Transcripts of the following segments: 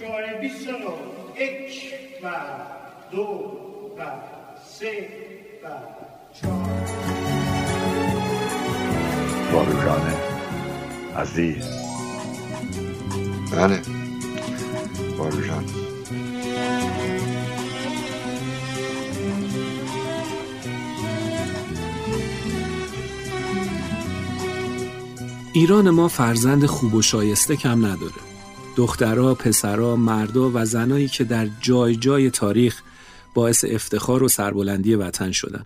شماره 29 یک و دو و سه و چهار. بارو عزیز. بله. بارو جان. ایران ما فرزند خوب و شایسته کم نداره. دخترها، پسرا، مردا و زنایی که در جای جای تاریخ باعث افتخار و سربلندی وطن شدن.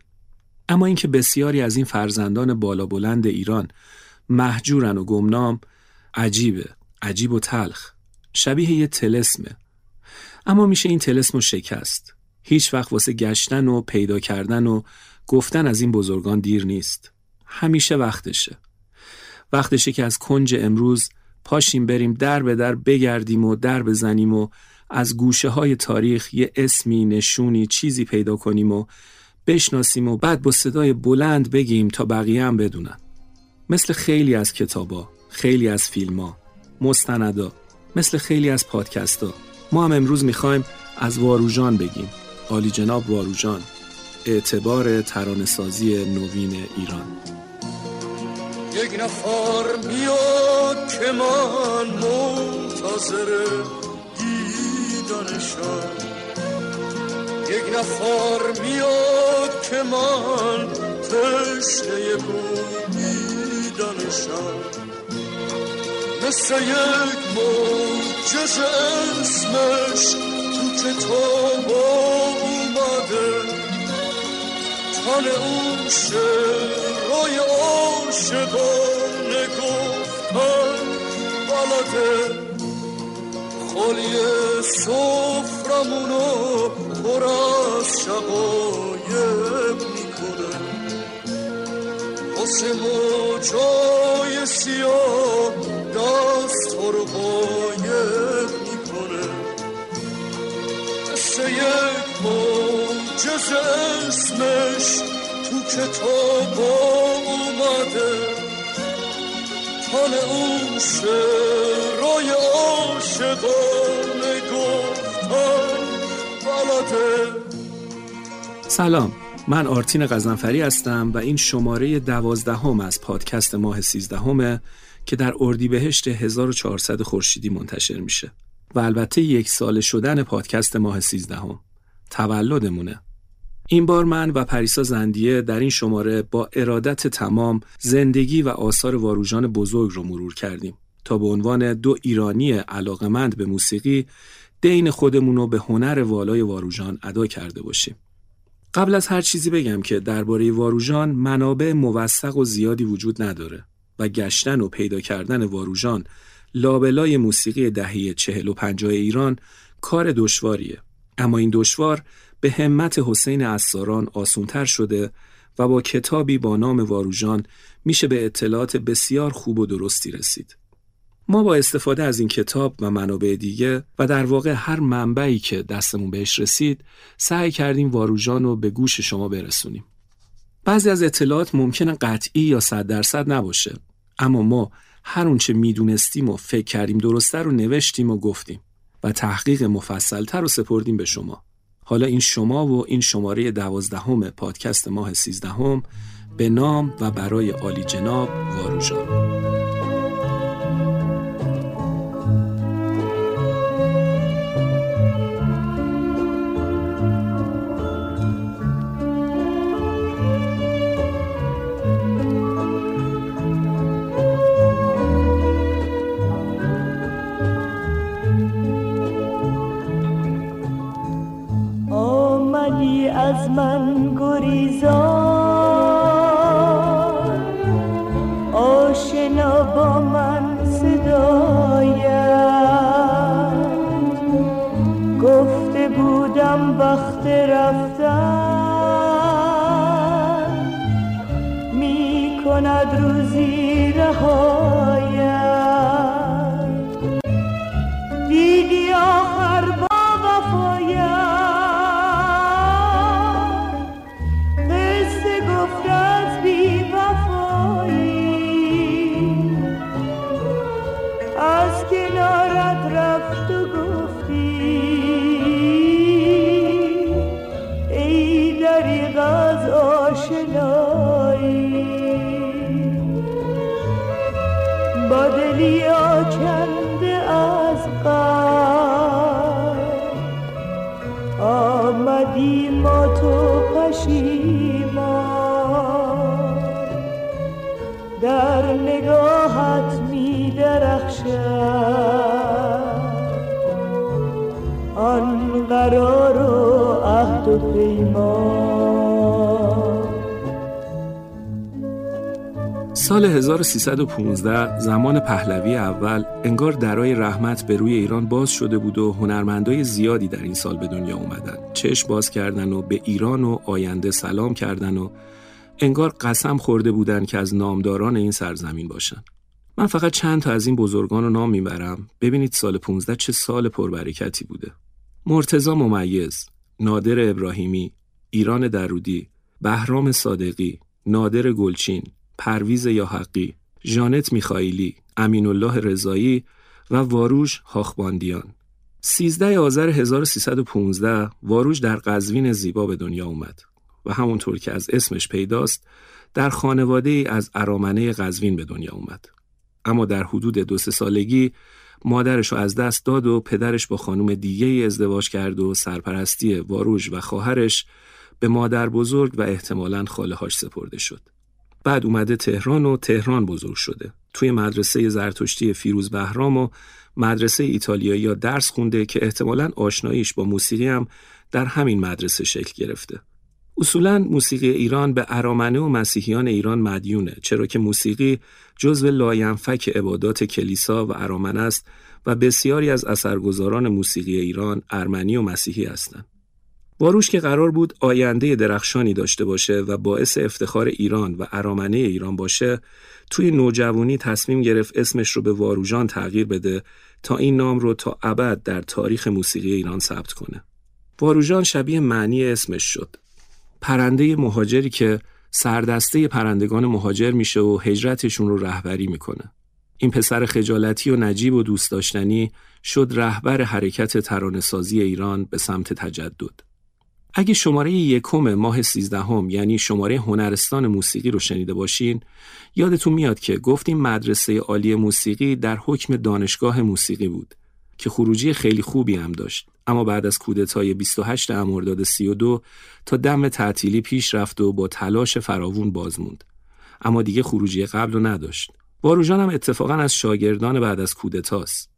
اما اینکه بسیاری از این فرزندان بالا بلند ایران محجورن و گمنام عجیبه عجیب و تلخ شبیه یه تلسمه. اما میشه این تلسم رو شکست. هیچ وقت واسه گشتن و پیدا کردن و گفتن از این بزرگان دیر نیست. همیشه وقتشه. وقتشه که از کنج امروز پاشیم بریم در به در بگردیم و در بزنیم و از گوشه های تاریخ یه اسمی نشونی چیزی پیدا کنیم و بشناسیم و بعد با صدای بلند بگیم تا بقیه هم بدونن. مثل خیلی از کتابا خیلی از فیلما مستندا مثل خیلی از پادکستا. ما هم امروز می‌خوایم از واروژان بگیم. عالی جناب واروژان اعتبار ترانسازی نوین ایران. یک نفر میاد که من منتظر دیدنشم. یک نفر میاد که من تشنه بودیدنشم. مثل یک موجز اسمش تو کتاب اومده. تن اون شعرهای عاشقانه گفتن بلده خالی سفرمونو پر از شقایب می‌کنه. واسه موجای سیاه دست رو قایب می‌کنه. مثل یک موجز اسمش تو کتاب اومده. تن اون شعرهای عاشقانه گفتن بلده. سلام من آرتین قزنفری هستم و این شماره دوازدهم از پادکست ماه سیزدهمه که در اردیبهشت 1400 خورشیدی منتشر میشه. و البته یک سال شدن پادکست ماه سیزدهم. تولدمونه. این بار من و پریسا زندیه در این شماره با ارادت تمام زندگی و آثار واروژان بزرگ رو مرور کردیم تا به عنوان دو ایرانی علاقمند به موسیقی دین خودمون رو به هنر والای واروژان ادا کرده باشیم. قبل از هر چیزی بگم که درباره واروژان منابع موثق و زیادی وجود نداره و گشتن و پیدا کردن واروژان لابلای موسیقی دهه چهل و پنجاه ایران کار دشواریه اما این دشوار به همت حسین اساران آسونتر شده و با کتابی با نام واروژان میشه به اطلاعات بسیار خوب و درستی رسید. ما با استفاده از این کتاب و منابع دیگه و در واقع هر منبعی که دستمون بهش رسید سعی کردیم واروژان رو به گوش شما برسونیم. بعضی از اطلاعات ممکنه قطعی یا صد درصد نباشه اما ما هر اونچه می‌دونستیم و فکر کردیم درسته رو نوشتیم و گفتیم و تحقیق مفصلتر رو سپردیم به شما. حالا این شما و این شماره دوازدهم پادکست ماه سیزدهم به نام و برای عالی جناب واروژان. از من گریزان آشنا با من صدایت. گفته بودم وقت رفتن. می کند روزی رهایت قدیمات و پشیمان. در نگاهت می آن قرار و عهد و پیمان. سال 1315 زمان پهلوی اول انگار درای رحمت به روی ایران باز شده بود و هنرمندای زیادی در این سال به دنیا اومدن. چشم باز کردن و به ایران و آینده سلام کردن و انگار قسم خورده بودن که از نامداران این سرزمین باشن. من فقط چند تا از این بزرگان رو نام می‌برم. ببینید سال 15 چه سال پربرکتی بوده. مرتزا ممیز نادر ابراهیمی ایران درودی بهرام صادقی نادر گلچین پرویز یاحقی ژانت میخائیلی امین الله رضایی و واروژ هاخباندیان 13 آذر 1315 واروژ در قزوین زیبا به دنیا اومد و همونطور که از اسمش پیداست در خانواده ای از ارامنه قزوین به دنیا اومد اما در حدود دو سه سالگی مادرش رو از دست داد و پدرش با خانم دیگه ازدواج کرد و سرپرستی واروژ و خواهرش به مادر بزرگ و احتمالاً خاله هاش سپرده شد. بعد اومده تهران و تهران بزرگ شده. توی مدرسه زرتشتی فیروز بهرام و مدرسه ایتالیایی یا درس خونده که احتمالاً آشناییش با موسیقی هم در همین مدرسه شکل گرفته. اصولا موسیقی ایران به ارامنه و مسیحیان ایران مدیونه چرا که موسیقی جزو لاینفک عبادات کلیسا و ارامنه است و بسیاری از اثرگذاران موسیقی ایران ارمنی و مسیحی هستند. واروش که قرار بود آینده درخشانی داشته باشه و باعث افتخار ایران و ارامنه ایران باشه توی نوجوانی تصمیم گرفت اسمش رو به واروژان تغییر بده تا این نام رو تا ابد در تاریخ موسیقی ایران ثبت کنه. واروژان شبیه معنی اسمش شد پرنده مهاجری که سردسته پرندگان مهاجر میشه و هجرتشون رو رهبری می‌کنه. این پسر خجالتی و نجیب و دوست داشتنی شد رهبر حرکت ترانه‌سازی ایران به سمت تجدد. اگه شماره یکم ماه سیزدهم یعنی شماره هنرستان موسیقی رو شنیده باشین یادتون میاد که گفتیم مدرسه عالی موسیقی در حکم دانشگاه موسیقی بود که خروجی خیلی خوبی هم داشت. اما بعد از کودتای 28 مرداد 32 تا دم تعطیلی پیش رفت و با تلاش فراوون باز موند اما دیگه خروجی قبل رو نداشت. واروژان هم اتفاقا از شاگردان بعد از کودتاست.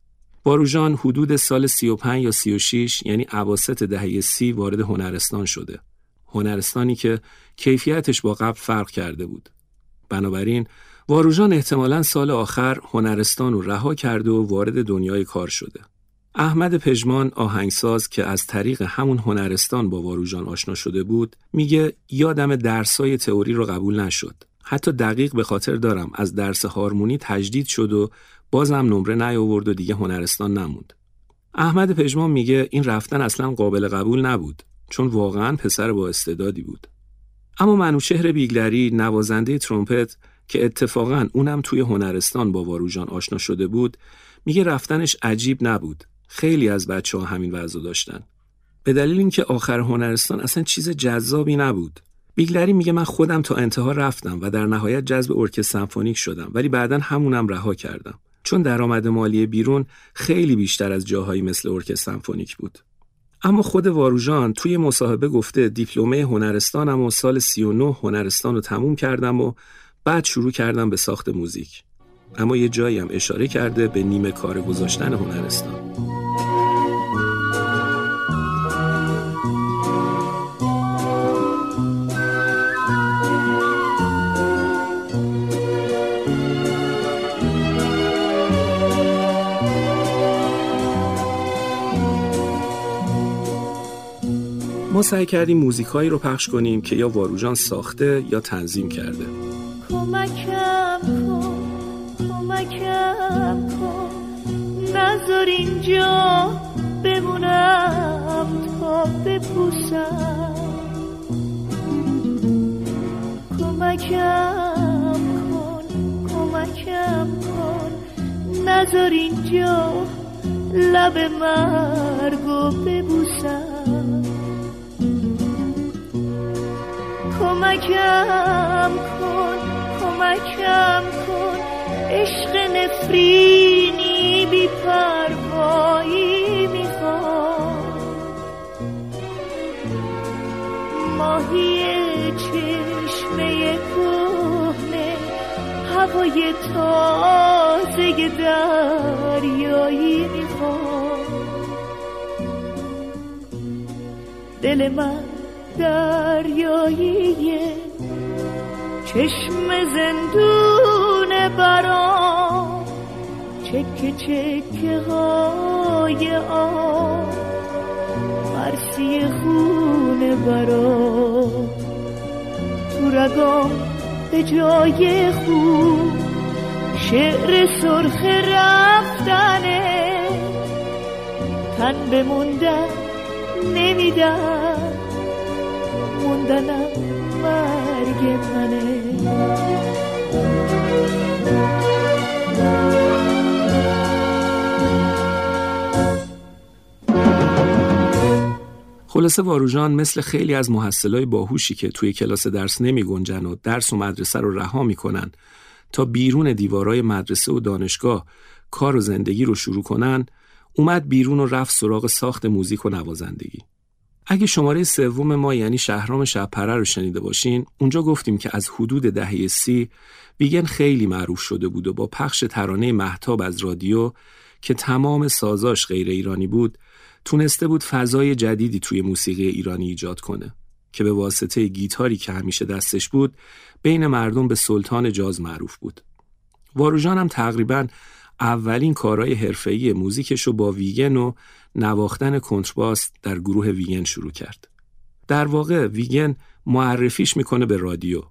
واروژان حدود سال 35 یا 36 یعنی عواسط دهه سی وارد هنرستان شده. هنرستانی که کیفیتش با قبل فرق کرده بود. بنابراین واروژان احتمالا سال آخر هنرستان رو رها کرده و وارد دنیای کار شده. احمد پژمان آهنگساز که از طریق همون هنرستان با واروژان آشنا شده بود میگه یادم درسای تئوری رو قبول نشد. حتی دقیق به خاطر دارم از درس هارمونی تجدید شد و بازم نمره نیاورد و دیگه هنرستان نموند. احمد پژمان میگه این رفتن اصلا قابل قبول نبود چون واقعا پسر با استعدادی بود. اما منوچهر بیگلری نوازنده ترومپت که اتفاقا اونم توی هنرستان با واروژان آشنا شده بود میگه رفتنش عجیب نبود. خیلی از بچه ها همین وضع داشتن. به دلیل اینکه آخر هنرستان اصلا چیز جذابی نبود. بیگلری میگه من خودم تا انتها رفتم و در نهایت جذب ارکستر سمفونیک شدم ولی بعدا همونم رها کردم. چون درآمد مالی بیرون خیلی بیشتر از جاهایی مثل ارکستر سمفونیک بود. اما خود واروژان توی مصاحبه گفته دیپلمه هنرستانم و سال 39 هنرستان رو تموم کردم و بعد شروع کردم به ساخت موزیک. اما یه جایی هم اشاره کرده به نیمه کار گذاشتن هنرستان. سعی کردیم موزیکایی رو پخش کنیم که یا واروژان ساخته یا تنظیم کرده. کمکم کن کمکم کن. نظر اینجا بمونم تا بپوسم. کمکم کن کمکم کن. نظر اینجا لب مرگو ببوسم. کمکم کن کمکم کن. عشق نفرینی بی پروایی می‌خوام. ماهی چشمه کهنه هوای تازه دریایی می‌خوام. دل من دریاییه چشم زندون برام چکه چکه های آب مرسی خونه برام. تو رگام به جای خوب شعر سرخ رفتنه. تن بموندن نمیدن مرگ منه. خلاصه واروژان مثل خیلی از محصلای باهوشی که توی کلاس درس نمی گنجن و درس و مدرسه رو رها می‌کنن تا بیرون دیوارای مدرسه و دانشگاه کار و زندگی رو شروع کنن اومد بیرون و رفت سراغ ساخت موزیک و نوازندگی. اگه شماره سوم ما یعنی شهرام شبپره رو شنیده باشین اونجا گفتیم که از حدود دهه سی بیگن خیلی معروف شده بود و با پخش ترانه محتاب از رادیو که تمام سازاش غیر ایرانی بود تونسته بود فضای جدیدی توی موسیقی ایرانی ایجاد کنه که به واسطه گیتاری که همیشه دستش بود بین مردم به سلطان جاز معروف بود. واروژان هم تقریبا اولین کارهای حرفه‌ای موزیکش رو با ویگن و نواختن کنترباس در گروه ویگن شروع کرد. در واقع ویگن معرفیش می‌کنه به رادیو.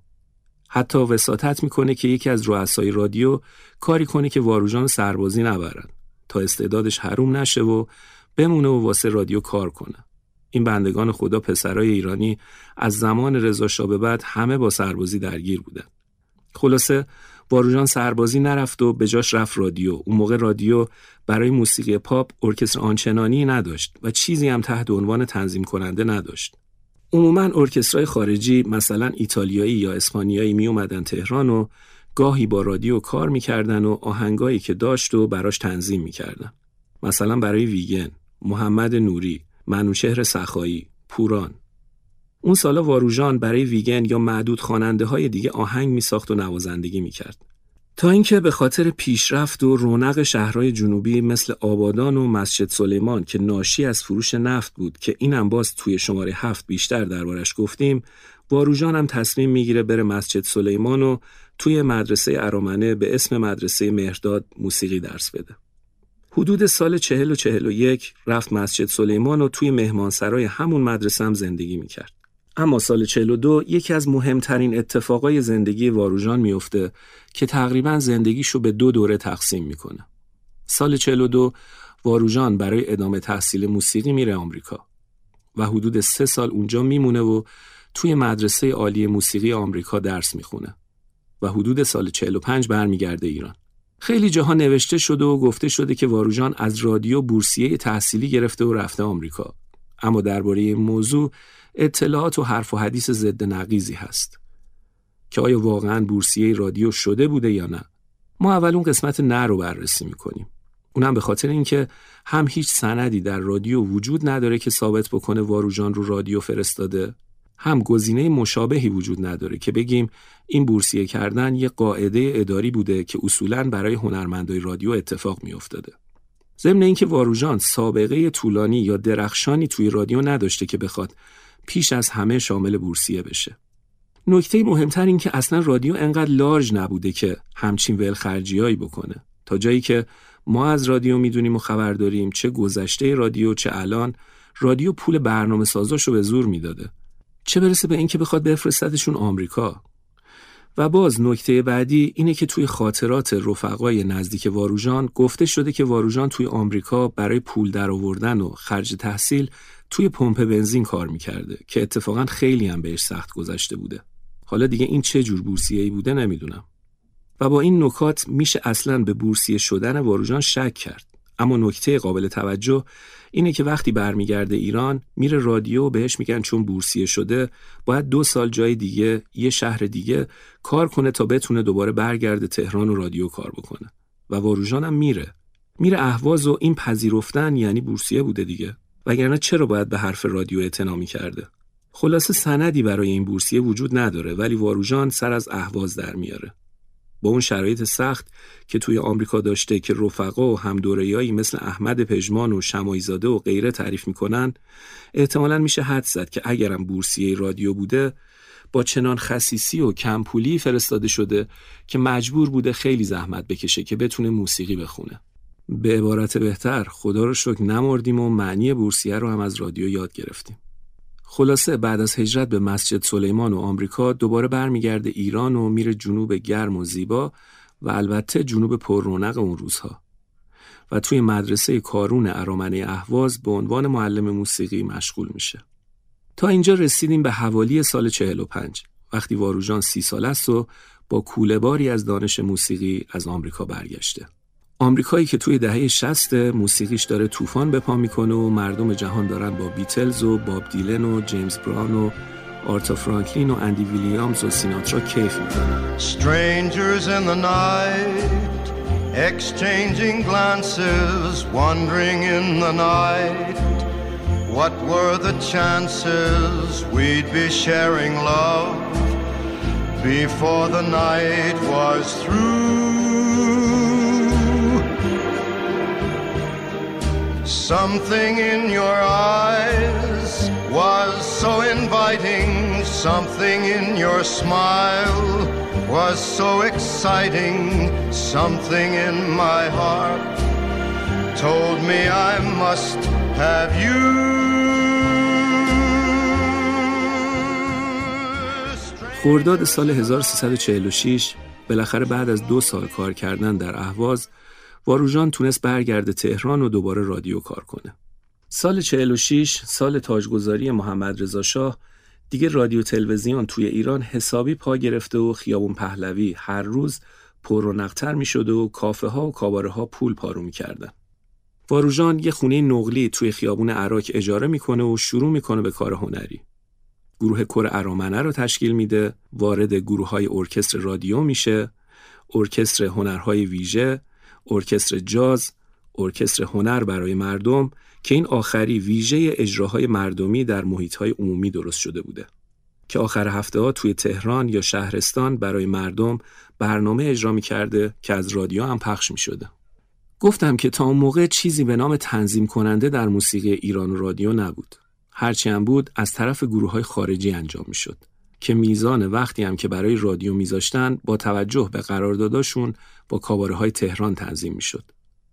حتی وساطت می‌کنه که یکی از رؤسای رادیو کاری کنه که واروژان سربازی نبرن تا استعدادش حروم نشه و بمونه و واسه رادیو کار کنه. این بندگان خدا پسرای ایرانی از زمان رضا به بعد همه با سربازی درگیر بودن. خلاصه واروژان سربازی نرفت و به جاش رفت رادیو. اون موقع رادیو برای موسیقی پاپ ارکستر آنچنانی نداشت و چیزی هم تحت عنوان تنظیم کننده نداشت. عموما ارکسترای خارجی مثلا ایتالیایی یا اسپانیایی می اومدن تهران و گاهی با رادیو کار می‌کردن و آهنگایی که داشت و براش تنظیم می‌کردن. مثلا برای ویگن، محمد نوری، منوشهر سخایی، پوران. اون سالا واروژان برای ویگن یا معدود خواننده های دیگه آهنگ می ساخت و نوازندگی می کرد. تا اینکه به خاطر پیشرفت و رونق شهرهای جنوبی مثل آبادان و مسجد سلیمان که ناشی از فروش نفت بود که اینم باز توی شماره هفت بیشتر دربارش گفتیم واروژان هم تصمیم می‌گیره بره مسجد سلیمان و توی مدرسه ارامنه به اسم مدرسه مهرداد موسیقی درس بده. حدود سال چهل و چهل و یک رفت مسجد سلیمان و توی مهمانسرای همون مدرسه هم زندگی می‌کرد. اما سال 42 یکی از مهمترین اتفاقای زندگی واروژان میفته که تقریبا زندگیشو به دو دوره تقسیم می‌کنه. سال 42 واروژان برای ادامه تحصیل موسیقی میره آمریکا و حدود سه سال اونجا میمونه و توی مدرسه عالی موسیقی آمریکا درس می‌خونه و حدود سال 45 برمیگرده ایران. خیلی جاها نوشته شده و گفته شده که واروژان از رادیو بورسیه تحصیلی گرفته و رفته آمریکا. اما درباره این موضوع اطلاعات و حرف و حدیث ضد نقیزی هست. که آیا واقعا بورسیه رادیو شده بوده یا نه؟ ما اول اون قسمت نه رو بررسی می‌کنیم. اونم به خاطر اینکه هم هیچ سندی در رادیو وجود نداره که ثابت بکنه واروژان رو رادیو فرستاده هم گزینه مشابهی وجود نداره که بگیم این بورسیه کردن یه قاعده اداری بوده که اصولا برای هنرمندای رادیو اتفاق میافتاده. ضمن اینکه واروژان سابقه طولانی یا درخشانی توی رادیو نداشته که بخواد پیش از همه شامل بورسیه بشه. نکته مهمتر این که اصلا رادیو انقدر لارج نبوده که همچین ولخرجیایی بکنه. تا جایی که ما از رادیو می‌دونیم و خبر داریم چه گذشته رادیو چه الان رادیو پول برنامه سازاشو به زور می‌داده. چه برسه به اینکه بخواد بفرستدشون آمریکا؟ و باز نکته بعدی اینه که توی خاطرات رفقای نزدیک واروژان گفته شده که واروژان توی آمریکا برای پول درآوردن و خرج تحصیل توی پمپ بنزین کار می‌کرده که اتفاقا خیلی هم بهش سخت گذشته بوده. حالا دیگه این چه جور بورسیه‌ای بوده نمی‌دونم. و با این نکات میشه اصلا به بورسیه شدن واروژان شک کرد. اما نکته قابل توجه اینه که وقتی برمیگرده ایران میره رادیو بهش میگن چون بورسیه شده باید دو سال جای دیگه یه شهر دیگه کار کنه تا بتونه دوباره برگرده تهران و رادیو کار بکنه و واروژان هم میره میره اهواز و این پذیرفتن یعنی بورسیه بوده دیگه وگرنه چرا باید به حرف رادیو اعتنا کرده خلاصه سندی برای این بورسیه وجود نداره ولی واروژان سر از اهواز در میاره. با اون شرایط سخت که توی آمریکا داشته که رفقا و همدورهایی مثل احمد پژمان و شمایزاده و غیره تعریف می‌کنن احتمالا میشه حد زد که اگرم بورسیه رادیو بوده با چنان خصیصی و کمپولی فرستاده شده که مجبور بوده خیلی زحمت بکشه که بتونه موسیقی بخونه. به عبارت بهتر خدا رو شکر نمردیم و معنی بورسیه رو هم از رادیو یاد گرفتیم. خلاصه بعد از هجرت به مسجد سلیمان و آمریکا دوباره برمیگرده ایران و میره جنوب گرم و زیبا و البته جنوب پر رونق اون روزها. و توی مدرسه کارون ارامنه اهواز به عنوان معلم موسیقی مشغول میشه. تا اینجا رسیدیم به حوالی سال 45 وقتی واروژان سی سال است و با کوله باری از دانش موسیقی از آمریکا برگشته. آمریکایی که توی دهه 60 موسیقیش داره طوفان به پا می‌کنه و مردم جهان دارن با بیتلز و باب دیلن و جیمز براون و آرتا فرانکلین و اندی ویلیامز و سیناترا کیف می‌کنن. Strangers in the night Exchanging glances Wandering in the night. What were the chances We'd be sharing love Before the night was through? Something in your eyes was so inviting. Something in your smile was so exciting. Something in my heart told me I must have you. خرداد سال 1346 بالاخره بعد از دو سال کار کردن در اهواز واروژان تونست برگرده تهران و دوباره رادیو کار کنه. سال 46 سال تاجگذاری محمد رضا شاه دیگه رادیو تلویزیون توی ایران حسابی پا گرفته و خیابون پهلوی هر روز پر و نقتر می شده و کافه ها و کاباره ها پول پارو می کردن. واروژان یه خونه نقلی توی خیابون عراک اجاره می‌کنه و شروع می‌کنه به کار هنری. گروه کر ارامنه رو تشکیل میده، وارد گروه های ارکستر رادیو میشه، ارکستر هنرهای ویژه، ارکستر جاز، ارکستر هنر برای مردم که این آخری ویژه اجراهای مردمی در محیطهای عمومی درست شده بوده که آخر هفته ها توی تهران یا شهرستان برای مردم برنامه اجرا می کرده که از رادیو هم پخش می شده. گفتم که تا اون موقع چیزی به نام تنظیم کننده در موسیقی ایران رادیو نبود. هرچی هم بود از طرف گروه های خارجی انجام می شد. که میزان وقتی هم که برای رادیو میذاشتن با توجه به قرارداداشون با کاباره های تهران تنظیم می‌شد.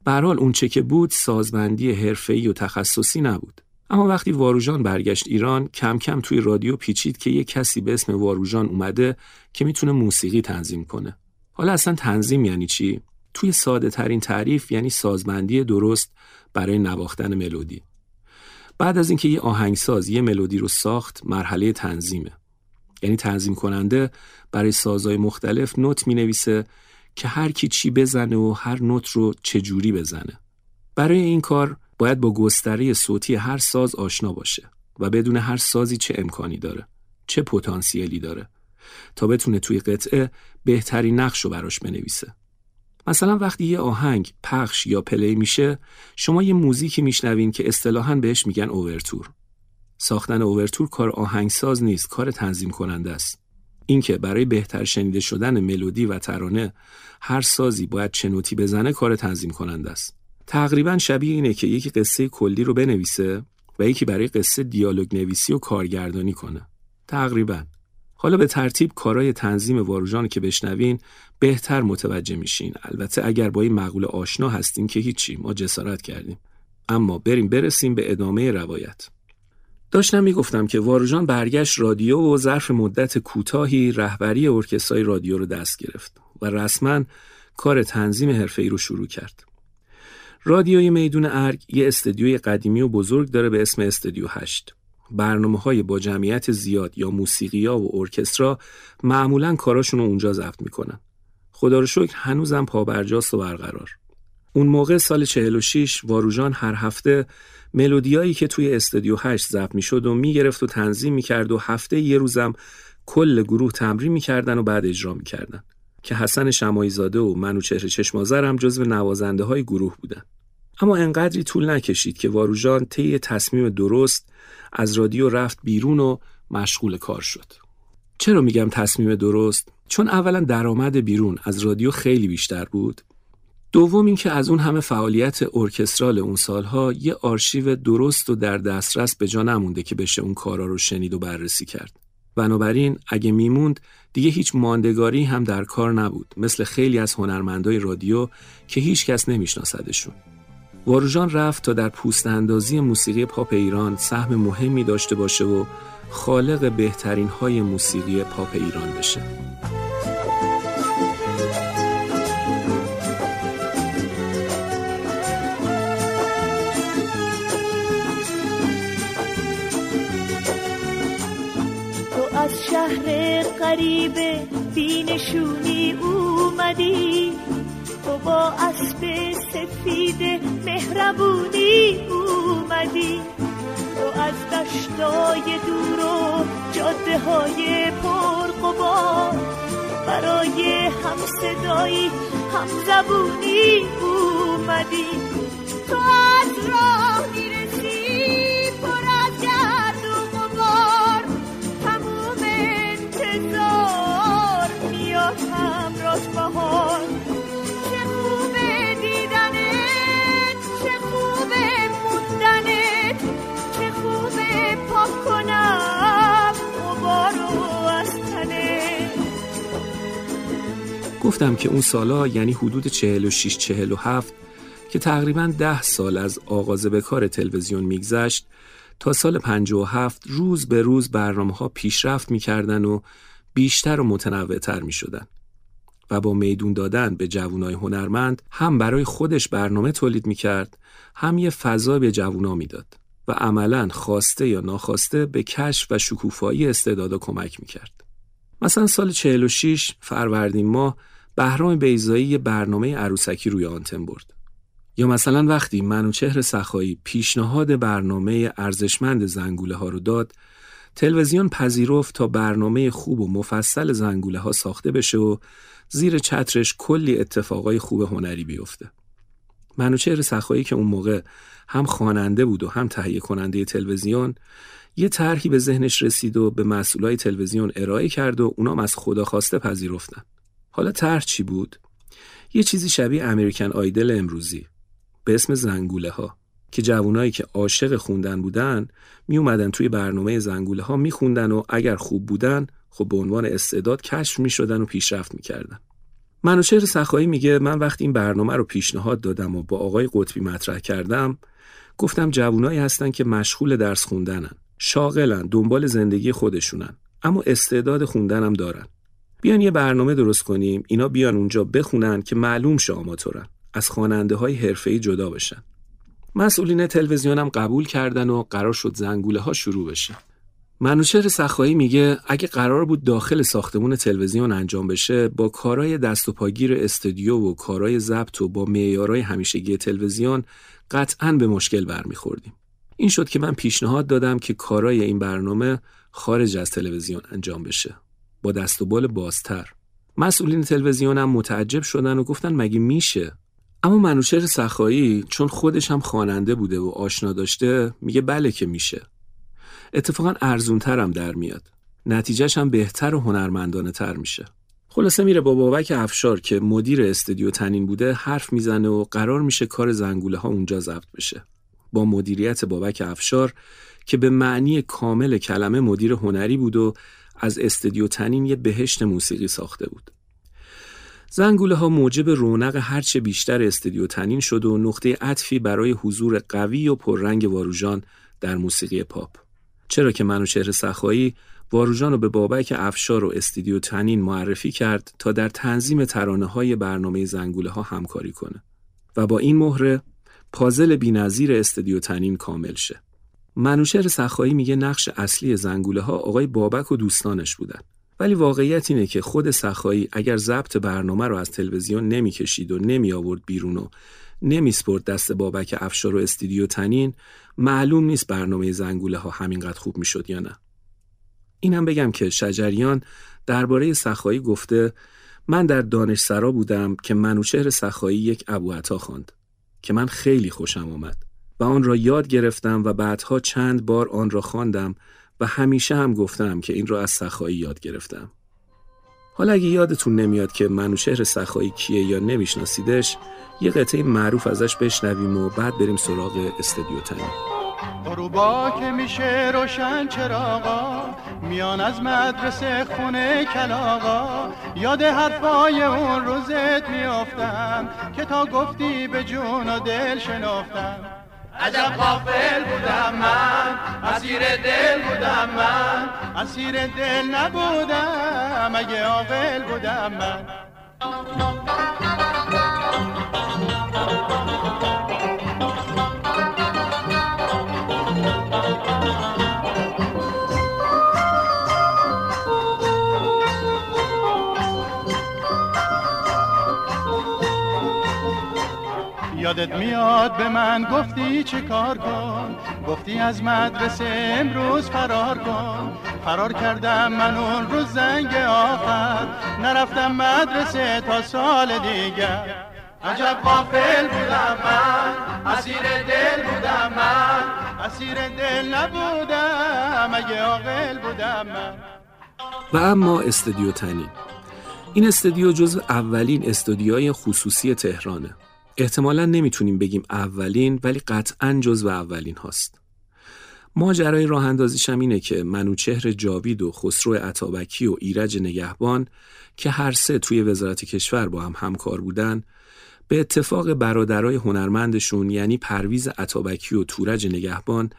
به حال اون چه که بود سازبندی حرفه‌ای و تخصصی نبود. اما وقتی واروژان برگشت ایران کم کم توی رادیو پیچید که یه کسی به اسم واروژان اومده که می‌تونه موسیقی تنظیم کنه. حالا اصلا تنظیم یعنی چی؟ توی ساده ترین تعریف یعنی سازبندی درست برای نواختن ملودی. بعد از اینکه یه آهنگساز یه ملودی رو ساخت مرحله تنظیمه. یعنی تنظیم کننده برای سازهای مختلف نوت می نویسه که هر کی چی بزنه و هر نوت رو چجوری بزنه. برای این کار باید با گستره صوتی هر ساز آشنا باشه و بدون هر سازی چه امکانی داره، چه پتانسیلی داره تا بتونه توی قطعه بهترین نقش رو براش بنویسه. مثلا وقتی یه آهنگ پخش یا پلی میشه شما یه موزیکی میشنوین که اصطلاحاً بهش میگن اوورتور ساختن اوورتور کار آهنگساز نیست کار تنظیم کننده است. اینکه برای بهتر شنیده شدن ملودی و ترانه هر سازی باید چه نوتی بزنه کار تنظیم کننده است. تقریبا شبیه اینه که یکی قصه کلی رو بنویسه و یکی برای قصه دیالوگ نویسی و کارگردانی کنه. تقریبا. حالا به ترتیب کارای تنظیم واروژان که بشنوین بهتر متوجه میشین. البته اگر با این مقوله آشنا هستین که هیچی ما جسارت کردیم. اما بریم برسیم به ادامه روایت. داشتم می‌گفتم که واروژان برگشت رادیو و ظرف مدت کوتاهی رهبری ارکسترای رادیو رو دست گرفت و رسما کار تنظیم حرفه‌ای رو شروع کرد. رادیوی میدون ارگ یه استدیوی قدیمی و بزرگ داره به اسم استدیو 8. برنامه های با جمعیت زیاد یا موسیقیا و ارکسترا معمولا کاراشون رو اونجا ضبط می‌کنن. خدا رو شکر هنوزم پابرجاست و برقرار. اون موقع سال 46 واروژان هر هفته ملودیایی که توی استودیو 8 ضبط می‌شد و می‌گرفت و تنظیم می‌کرد و هفته یه روزم کل گروه تمرین می‌کردن و بعد اجرا می‌کردن که حسن شمایزاده و منوچهر چشمازر هم جزو نوازنده های گروه بودن اما انقدری طول نکشید که واروژان طی تصمیم درست از رادیو رفت بیرون و مشغول کار شد چرا میگم تصمیم درست؟ چون اولا درآمد بیرون از رادیو خیلی بیشتر بود. دوم اینکه از اون همه فعالیت ارکسترال اون سالها یه آرشیو درست و در دسترس به جا نمونده که بشه اون کارا رو شنید و بررسی کرد. بنابراین اگه میموند دیگه هیچ ماندگاری هم در کار نبود مثل خیلی از هنرمندای رادیو که هیچ کس نمیشناسدشون. واروژان رفت تا در پوست اندازی موسیقی پاپ ایران سهم مهمی داشته باشه و خالق بهترین های موسیقی پاپ ایران بشه. شهر قریب بینشونی اومدی تو با اسب سفید مهربونی اومدی تو از دشتای دور و جاده های پرقبار برای هم صدایی هم زبونی اومدی تو از راه می‌رسی گفتم که اون سالا یعنی حدود 46 47 که تقریبا ده سال از آغاز به کار تلویزیون میگذشت تا سال 57 روز به روز برنامه ها پیشرفت می‌کردن و بیشتر و متنوعتر می شدن. و با میدون دادن به جوانای هنرمند هم برای خودش برنامه تولید می کرد هم یه فضا به جوونا می‌داد و عملا خواسته یا ناخواسته به کشف و شکوفایی استعدادا کمک می کرد. مثلا سال 46 فروردین ماه بهرام بیزایی یه برنامه عروسکی روی آنتن برد. یا مثلا وقتی منوچهر سخایی پیشنهاد برنامه ارزشمند زنگوله ها رو داد تلویزیون پذیرفت تا برنامه خوب و مفصل زنگوله ها ساخته بشه و زیر چترش کلی اتفاقای خوب هنری بیفته. منوچهر سخایی که اون موقع هم خواننده بود و هم تهیه کننده تلویزیون یه طرحی به ذهنش رسید و به مسئولای تلویزیون ارائه کرد و اونام از خدا خواسته پذیرفتن. حالا طرح چی بود؟ یه چیزی شبیه امریکن آیدل امروزی به اسم زنگوله ها که جوانایی که عاشق خوندن بودن می اومدن توی برنامه زنگوله ها می خوندن و اگر خوب بودن خب به عنوان استعداد کشف می شدن و پیشرفت می کردن. منوچهر سخایی میگه من وقتی این برنامه رو پیشنهاد دادم و با آقای قطبی مطرح کردم گفتم جوانایی هستن که مشغول درس خوندنن شاغلن دنبال زندگی خودشونن اما استعداد خوندنم دارن بیان یه برنامه درست کنیم اینا بیان اونجا بخونن که معلوم شه آماتورن. از خواننده های حرفه‌ای جدا بشن. مسئولین تلویزیونم قبول کردن و قرار شد زنگوله ها شروع بشه. منوچهر سخایی میگه اگه قرار بود داخل ساختمون تلویزیون انجام بشه با کارای دست و پاگیر استودیو و کارای ضبط و با معیارای همیشگی تلویزیون قطعا به مشکل برمیخوردیم. این شد که من پیشنهاد دادم که کارای این برنامه خارج از تلویزیون انجام بشه. با دست و بال بازتر. مسئولین تلویزیونم متعجب شدن و گفتن مگه میشه؟ اما منوچهر سخایی چون خودش هم خواننده بوده و آشنا داشته میگه بله که میشه. اتفاقا ارزونتر هم در میاد. نتیجهش هم بهتر و هنرمندانه تر میشه. خلاصه میره با بابک افشار که مدیر استودیو تنین بوده حرف می‌زنه و قرار میشه کار زنگوله ها اونجا ضبط بشه. با مدیریت بابک افشار که به معنی کامل کلمه مدیر هنری بود و از استودیو تنین یه بهشت موسیقی ساخته بود زنگوله ها موجب رونق هرچه بیشتر استودیو تنین شد و نقطه عطفی برای حضور قوی و پررنگ واروژان در موسیقی پاپ. چرا که منوچهر سخایی واروژان رو به بابک افشار و استودیو تنین معرفی کرد تا در تنظیم ترانه های برنامه زنگوله ها همکاری کنه و با این مهره پازل بینظیر استودیو تنین کامل شه. منوچهر سخایی میگه نقش اصلی زنگوله ها آقای بابک و دوستانش بودن. ولی واقعیت اینه که خود سخایی اگر ضبط برنامه رو از تلویزیون نمی‌کشید و نمی آورد بیرون و نمیسپرد دست بابک افشار و استودیو تنین معلوم نیست برنامه زنگوله ها همینقدر خوب می‌شد یا نه. اینم بگم که شجریان درباره سخایی گفته من در دانشسرا بودم که منوچهر سخایی یک ابو عطا خواند که من خیلی خوشم آمد و آن را یاد گرفتم و بعدها چند بار آن را خواندم و همیشه هم گفتم که این رو از سخایی یاد گرفتم. حالا اگه یادتون نمیاد که منوشهر سخایی کیه یا نمیشناسیدش یه قطعه معروف ازش بشنویم و بعد بریم سراغ استودیو تنی. با که میشه روشن چراغا میان از مدرسه خونه کلاغا. یاد حرفای اون روزت میافتم که تا گفتی به جون و دل شنافتم عجب غافل بودم من اسیر دل بودم من اسیر دل نبودم اگه عاقل بودم من. یادت میاد به من گفتی چه کار کن؟ گفتی از مدرسه امروز فرار کن. فرار کردم من اون روز زنگ آخر. نرفتم مدرسه تا سال دیگر. عجب غافل بودم من اسیر دل بودم من. اسیر دل نبودم اگه عاقل بودم من. و اما استودیو تنین. این استودیو جزو اولین استودیوهای خصوصی تهرانه. احتمالا نمی‌تونیم بگیم اولین ولی قطعا جزو اولین هاست ماجرای راه اندازیشم اینه که منوچهر جاوید و خسرو عطابکی و ایرج نگهبان که هر سه توی وزارت کشور با هم همکار بودن به اتفاق برادرای هنرمندشون یعنی پرویز عطابکی و تورج نگهبان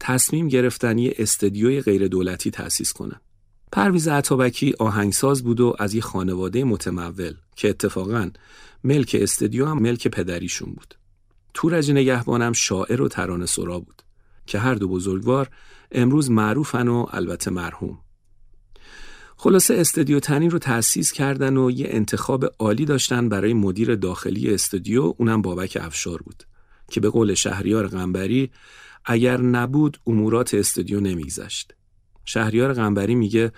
تصمیم گرفتن یه استدیوی غیر دولتی تأسیس کنن. پرویز عطابکی آهنگساز بود و از یه خانواده متمول که اتفاقا ملک استدیو هم ملک پدریشون بود. تورج نگهبانم شاعر و ترانه سرا بود که هر دو بزرگوار امروز معروفن و البته مرحوم. خلاصه استودیو تنین رو تأسیس کردن و یه انتخاب عالی داشتن برای مدیر داخلی استودیو اونم بابک افشار بود که به قول شهریار غنبری اگر نبود امورات استودیو نمیگذشت. شهریار غنبری میگه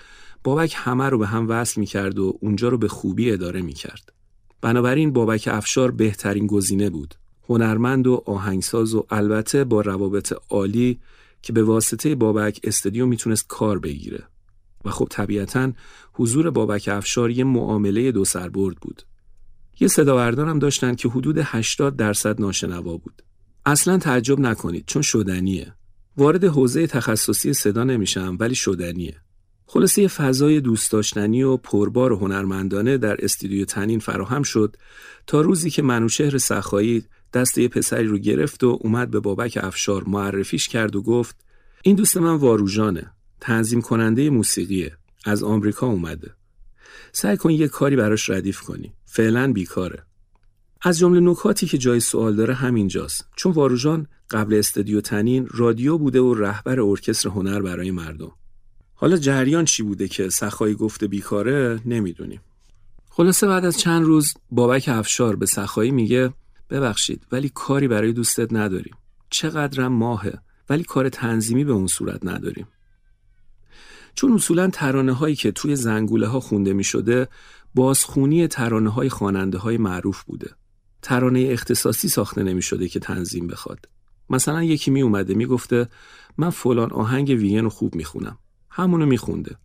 بابک همه رو به هم وصل می‌کرد و اونجا رو به خوبی اداره می‌کرد. بنابراین بابک افشار بهترین گزینه بود. هنرمند و آهنگساز و البته با روابط عالی که به واسطه بابک استودیو می‌تونست کار بگیره. و خب طبیعتا حضور بابک افشار یه معامله دو سربرد بود. یه صداوردان هم داشتن که حدود 80 درصد ناشنوا بود. اصلا تعجب نکنید چون شدنیه. وارد حوزه تخصصی صدا نمیشم ولی شدنیه. خلاصه یه فضای دوست داشتنی و پربار و هنرمندانه در استودیو تنین فراهم شد تا روزی که منوشهر سخایی دست یه پسری رو گرفت و اومد به بابک افشار معرفیش کرد و گفت این دوست من واروژانه تنظیم کننده موسیقیه از آمریکا اومده. سعی کن یه کاری براش ردیف کنی. فعلا بیکاره. از جمله نکاتی که جای سوال داره همینجاست. چون واروژان قبل استودیو تنین رادیو بوده و رهبر ارکستر هنر برای مردم. حالا جریان چی بوده که سخایی گفته بیکاره نمی‌دونیم. خلاصه بعد از چند روز بابک افشار به سخایی میگه ببخشید ولی کاری برای دوستت نداریم. چقدرم ماهه ولی کار تنظیمی به اون صورت نداریم. چون اصولا ترانه هایی که توی زنگوله ها خونده می شده بازخونی ترانه های خواننده های معروف بوده. ترانه اختصاصی ساخته نمی شده که تنظیم بخواد. مثلا یکی می اومده می گفته من فلان آهنگ وین رو خوب می خونم همونو می خونده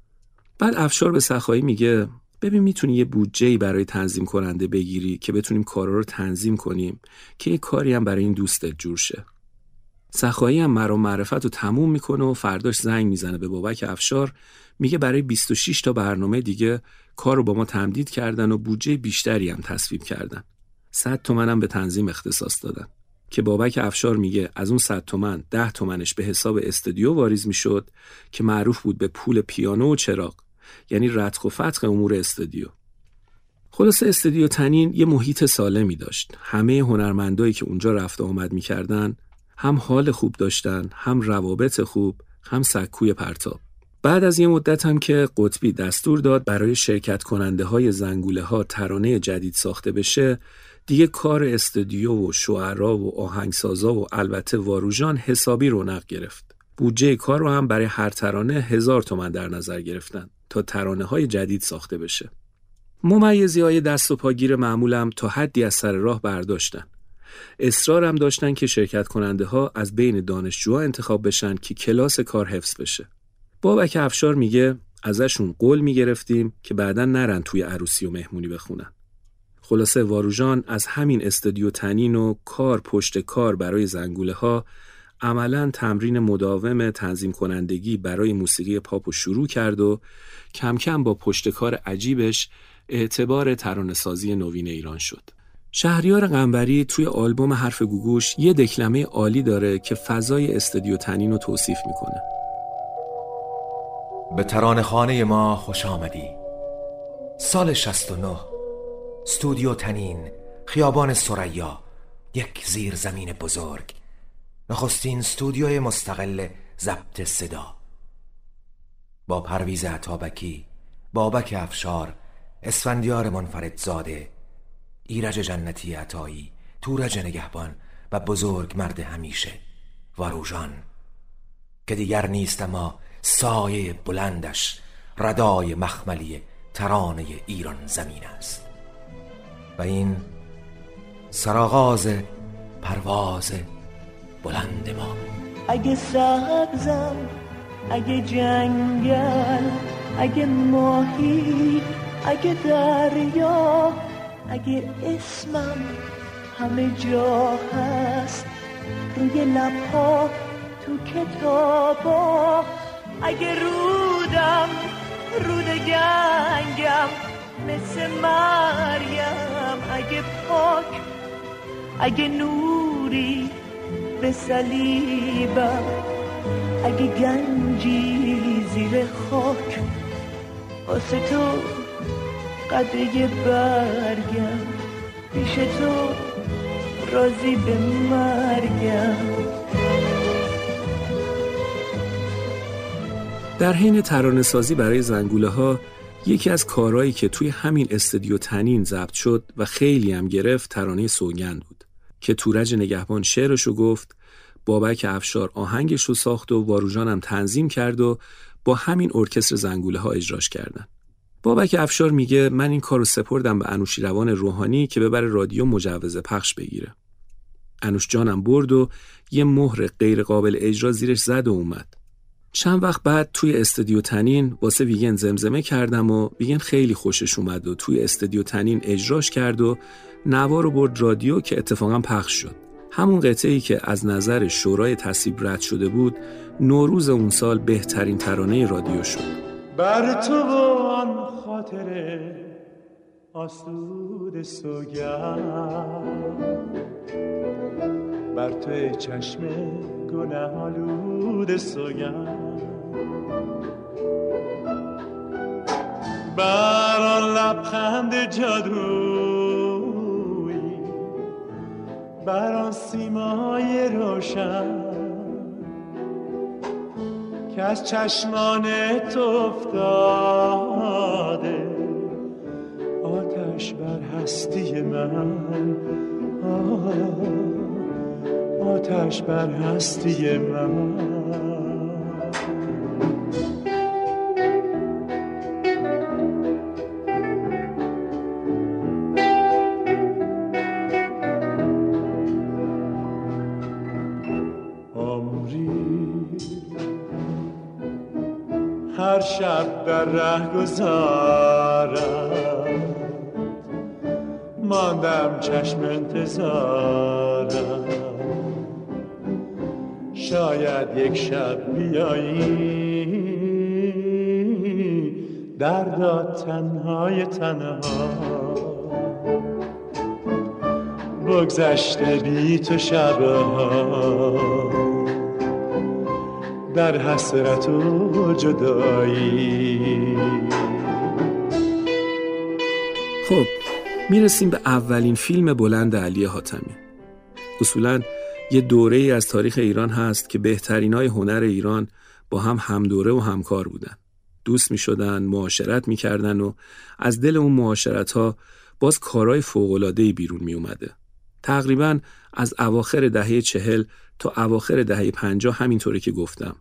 بعد افشار به سخایی میگه ببین می‌تونی یه بودجه برای تنظیم کننده بگیری که بتونیم کارا رو تنظیم کنیم که یه کاری هم برای این دوستت جور شه. سخایی هم مرا معرفت رو تموم می‌کنه و فرداش زنگ می‌زنه به بابک افشار میگه برای 26 تا برنامه دیگه کار رو با ما تمدید کردن و بودجه بیشتری هم تصویب کردن. 100 تومنم به تنظیم اختصاص دادن. که بابک افشار میگه از اون 100 تومن 10 تومنش به حساب استودیو واریز می‌شد که معروف بود به پول پیانو و چراغ. یعنی رتق و فتق امور استودیو. خلاصه استودیو تنین یه محیط سالمی داشت. همه هنرمندایی که اونجا رفت آمد می‌کردن هم حال خوب داشتن هم روابط خوب هم سکوی پرتاب. بعد از یه مدت هم که قطبی دستور داد برای شرکت کننده های زنگوله ها ترانه جدید ساخته بشه دیگه کار استودیو و شعرا و آهنگسازا و البته واروژان حسابی رونق گرفت بودجه کار رو هم برای هر ترانه هزار تومن در نظر گرفتن تا ترانه های جدید ساخته بشه ممیزی های دست و پاگیر معمولم تا حدی از سر راه برداشتن اصرارم داشتن که شرکت کننده ها از بین دانشجوها انتخاب بشن که کلاس کار حفظ بشه. بابک افشار میگه ازشون قول می‌گرفتیم که بعدا نرن توی عروسی و مهمونی بخونن. خلاصه واروژان از همین استودیو تنین و کار پشت کار برای زنگوله ها عملا تمرین مداوم تنظیم کنندگی برای موسیقی پاپ شروع کرد و کم کم با پشت کار عجیبش اعتبار ترانه‌سازی نوین ایران شد. شهریار قنبری توی آلبوم حرف گوگوش یه دکلمه عالی داره که فضای استودیو تنین رو توصیف می‌کنه. به ترانه خانه ما خوش آمدی سال 69 استودیو تنین خیابان سریا یک زیر زمین بزرگ. نخستین استودیوی مستقل ضبط صدا. با پرویز عطابکی بابک افشار اسفندیار منفرد زاده ایرج جنتی عطایی تورج نگهبان و بزرگ مرد همیشه واروژان. که دیگر نیست اما سایه بلندش ردای مخملی ترانه ایران زمین است. این سراغاز پرواز بلند ما. اگه سبزم اگه جنگل اگه ماهی اگه دریا اگه اسمم همه جا هست. روی لبها تو کتابا. اگه رودم رود گنگم مثل مریم. اگه پاک اگه نوری به صلیبم اگه گنجی زیر خاک واسه تو قدره برگم. پیش تو رازی به مرگم. در حین ترانه سازی برای زنگوله ها یکی از کارهایی که توی همین استودیو تنین ضبط شد و خیلی هم گرفت ترانه سوگند بود که تورج نگهبان شعرشو گفت بابک افشار آهنگش رو ساخت و واروژان هم تنظیم کرد و با همین ارکستر زنگوله ها اجراش کردن. بابک افشار میگه من این کارو سپردم به روان روحانی که ببره رادیو مجوز پخش بگیره. انوش جانم برد و یه مهر غیر قابل اجرا زیرش زد و اومد. چند وقت بعد توی استودیو تنین واسه ویگن زمزمه کردم و ویگن خیلی خوشش اومد و توی استودیو تنین اجراش کرد و نوار رو برد رادیو که اتفاقا پخش شد. همون قطعه ای که از نظر شورای تصیب رد شده بود نوروز اون سال بهترین ترانه رادیو شد. بر تو آن خاطره آسود بر تو چشم گناه آلود سوگم بر آن لبخند جادویی بر آن سیمای روشن. که از چشمان تو افتاده آتش بر هستی من. آه. آتش بر هستی من. هر شب در ره گذارم. ماندم چشم انتظارم. شاید یک شب بیایی. دردا تنهای تنها. بگذشته بی تو شبها. در حسرت و جدایی. خب می‌رسیم به اولین فیلم بلند علی حاتمی. اصولا یه دوره ای از تاریخ ایران هست که بهترین های هنر ایران با هم همدوره و همکار بودن. دوست می شدن، معاشرت می کردن و از دل اون معاشرت ها باز کارهای فوقلادهی بیرون می اومده. تقریبا از اواخر دهه چهل تا اواخر دهه پنجاه همینطوره که گفتم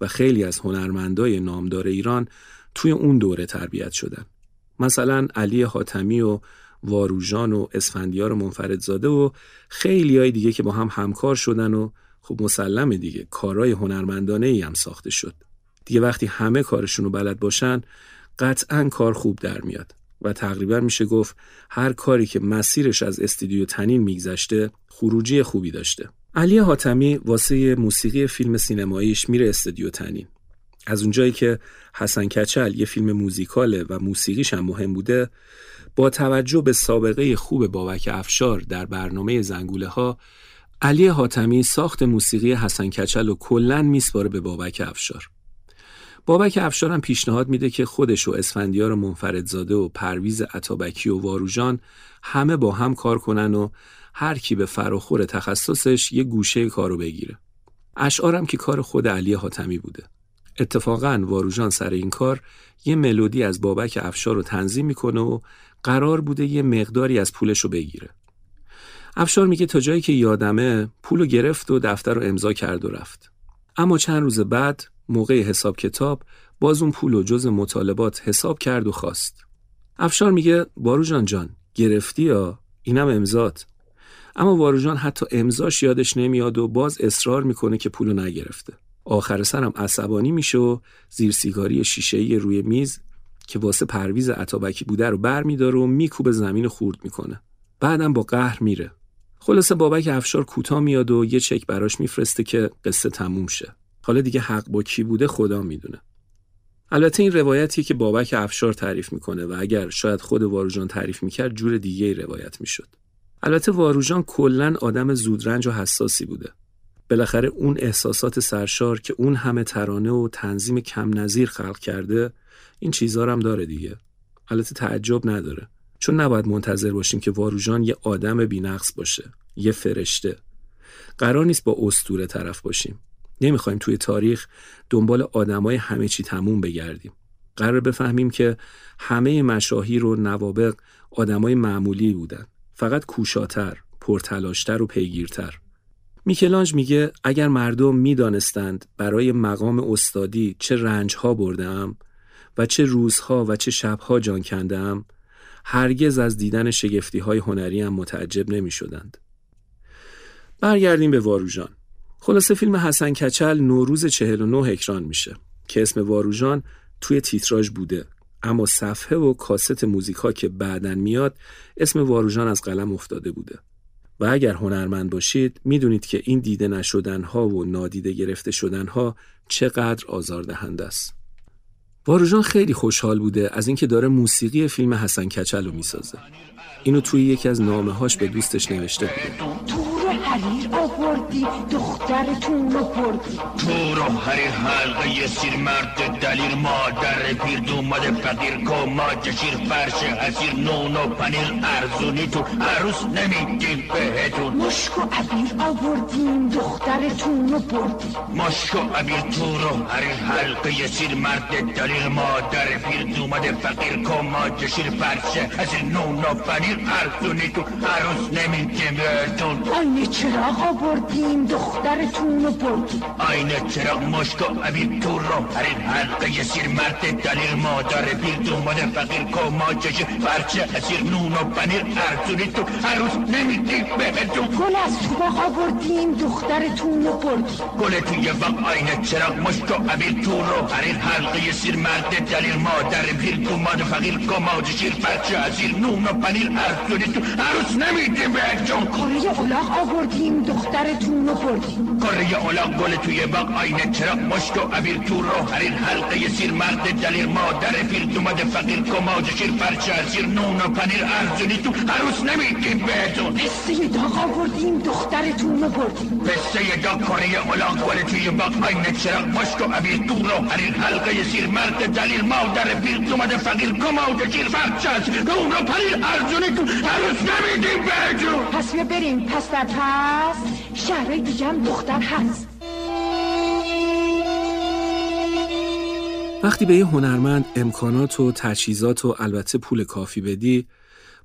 و خیلی از هنرمندای نامدار ایران توی اون دوره تربیت شدن. مثلا علی حاتمی و واروژان و اسفندیار منفردزاده و خیلی های دیگه که با هم همکار شدن و خب مسلمه دیگه. کارهای هنرمندانه ای هم ساخته شد. دیگه وقتی همه کارشون رو بلد باشن قطعا کار خوب در میاد. و تقریبا میشه گفت هر کاری که مسیرش از استودیو تنین میگذشته خروجی خوبی داشته. علی حاتمی واسه موسیقی فیلم سینماییش میره استودیو تنین. از اونجایی که حسن کچل یه فیلم موزیکاله و موسیقیش هم مهم بوده با توجه به سابقه خوب بابک افشار در برنامه زنگوله ها علی حاتمی ساخت موسیقی حسن کچل و کلا میسپاره به بابک افشار بابک افشارم پیشنهاد میده که خودش و اسفندیار منفردزاده و پرویز عطابکی و واروژان همه با هم کار کنن و هر کی به فراخور تخصصش یه گوشه کارو بگیره. اشعارم که کار خود علی حاتمی بوده. اتفاقا واروژان سر این کار یه ملودی از بابک افشار رو تنظیم می‌کنه و قرار بوده یه مقداری از پولش رو بگیره. افشار میگه تا جایی که یادمه پولو گرفت و دفتر رو امضا کرد و رفت. اما چند روز بعد موقع حساب کتاب باز اون پول و جز مطالبات حساب کرد و خواست. افشار میگه واروژان جان گرفتی یا اینم امضات. اما واروژان حتی امضاش یادش نمیاد و باز اصرار می‌کنه که پولو نگرفته. آخر سرم عصبانی میشه و زیر سیگاری شیشه‌ای روی میز که واسه پرویز عطابکی بوده رو بر میداره و میکوبه زمین خورد می‌کنه. بعدم با قهر میره. خلاصه بابک افشار کوتاه میاد و یه چک براش میفرسته که قصه تموم شه. حالا دیگه حق با کی بوده خدا می‌دونه. البته این روایتی که بابک افشار تعریف می‌کنه و اگر شاید خود واروژان تعریف می‌کرد جور دیگه ای روایت می‌شد. البته واروژان کلا آدم زودرنج و حساسی بوده. بالاخره اون احساسات سرشار که اون همه ترانه و تنظیم کم نظیر خلق کرده این چیزا هم داره دیگه. البته تعجب نداره. چون نباید منتظر باشیم که واروژان یه آدم بینقص باشه. یه فرشته. قرار نیست با استوره طرف باشیم. نمی‌خوایم توی تاریخ دنبال آدمای همه چی تموم بگردیم. قرار بفهمیم که همه مشاهیر و نوابق آدمای معمولی بودن. فقط کوشاتر، پرتلاشتر و پیگیرتر. میکلانج میگه اگر مردم می‌دانستند برای مقام استادی چه رنجها بردم و چه روزها و چه شبها جان کندم هرگز از دیدن شگفتی های هنری هم متعجب نمی شدند. برگردیم به واروژان. خلاصه فیلم حسن کچل نوروز 49 اکران میشه که اسم واروژان توی تیتراژ بوده اما صفحه و کاست موزیکا که بعدن میاد اسم واروژان از قلم افتاده بوده و اگر هنرمند باشید می‌دونید که این دیده نشدن ها و نادیده گرفته شدن ها چقدر آزاردهنده است واروژان خیلی خوشحال بوده از اینکه داره موسیقی فیلم حسن کچل رو می‌سازه. اینو توی یکی از نامه هاش به دوستش نوشته بوده دخترتون رو بردی تو رو حریر حلقه سیر مرد دلیر مادر پیر دومد فقیر کماد شیر فرش حسیر نون و پنیر ارزونی تو عروس نمیدیم بهتون. مشک و عبیر آوردیم دخترتون رو بردی مشک و عبیر تو رو حریر حلقه سیر مرد دلیر مادر پیر دومد فقیر کماد شیر فرش حسیر نون و پنیر ارزونی تو عروس نمیدیم بهتون. چراغ آوردیم دخترتون رو بردیم آینه چراغ مشک و عبیب تو رو هر این حلقه سیر مرد دلیل مادر پیر دومد فقیر کما چش برچه اسیر نون و پنیر ارزونی تو هر روز نمیدیم بهتون گل از تو باق آوردیم دخترتون رو بردیم گل توی باق آینه چراغ مشک و عبیب تو رو هر این حلقه سیر مرد دلیل مادر پیر دومد فقیر کما چشیر برچه اسیر نون و پنیر ارزونی تو هر روز نمیدیم بهتون کره اولاغ آوردیم بردیم دخترتون بردیم کره اولاق گل توی باغ آینه چرا مشک و عبیر تو رو هرین حلقه سیر مرد دلیر مادر پیر دومد فقیر کماج شیر پرچه سیر نون و پنیر ارزونی تو عروس نمیدیم بهتون پسته داغ آوردیم دخترتون رو بردیم. پسته داغ کره اولاق گل توی باغ آینه چرا مشک و عبیر تو رو هرین حلقه سیر مرد دلیر مادر پیر دومد فقیر کماج شیر پرچه سیر نون و پنیر ارزونی تو عروس نمیدیم بهتون پس بریم. پس در هست شهرهای دیگه هم دختر هست. وقتی به یه هنرمند امکانات و تجهیزات و البته پول کافی بدی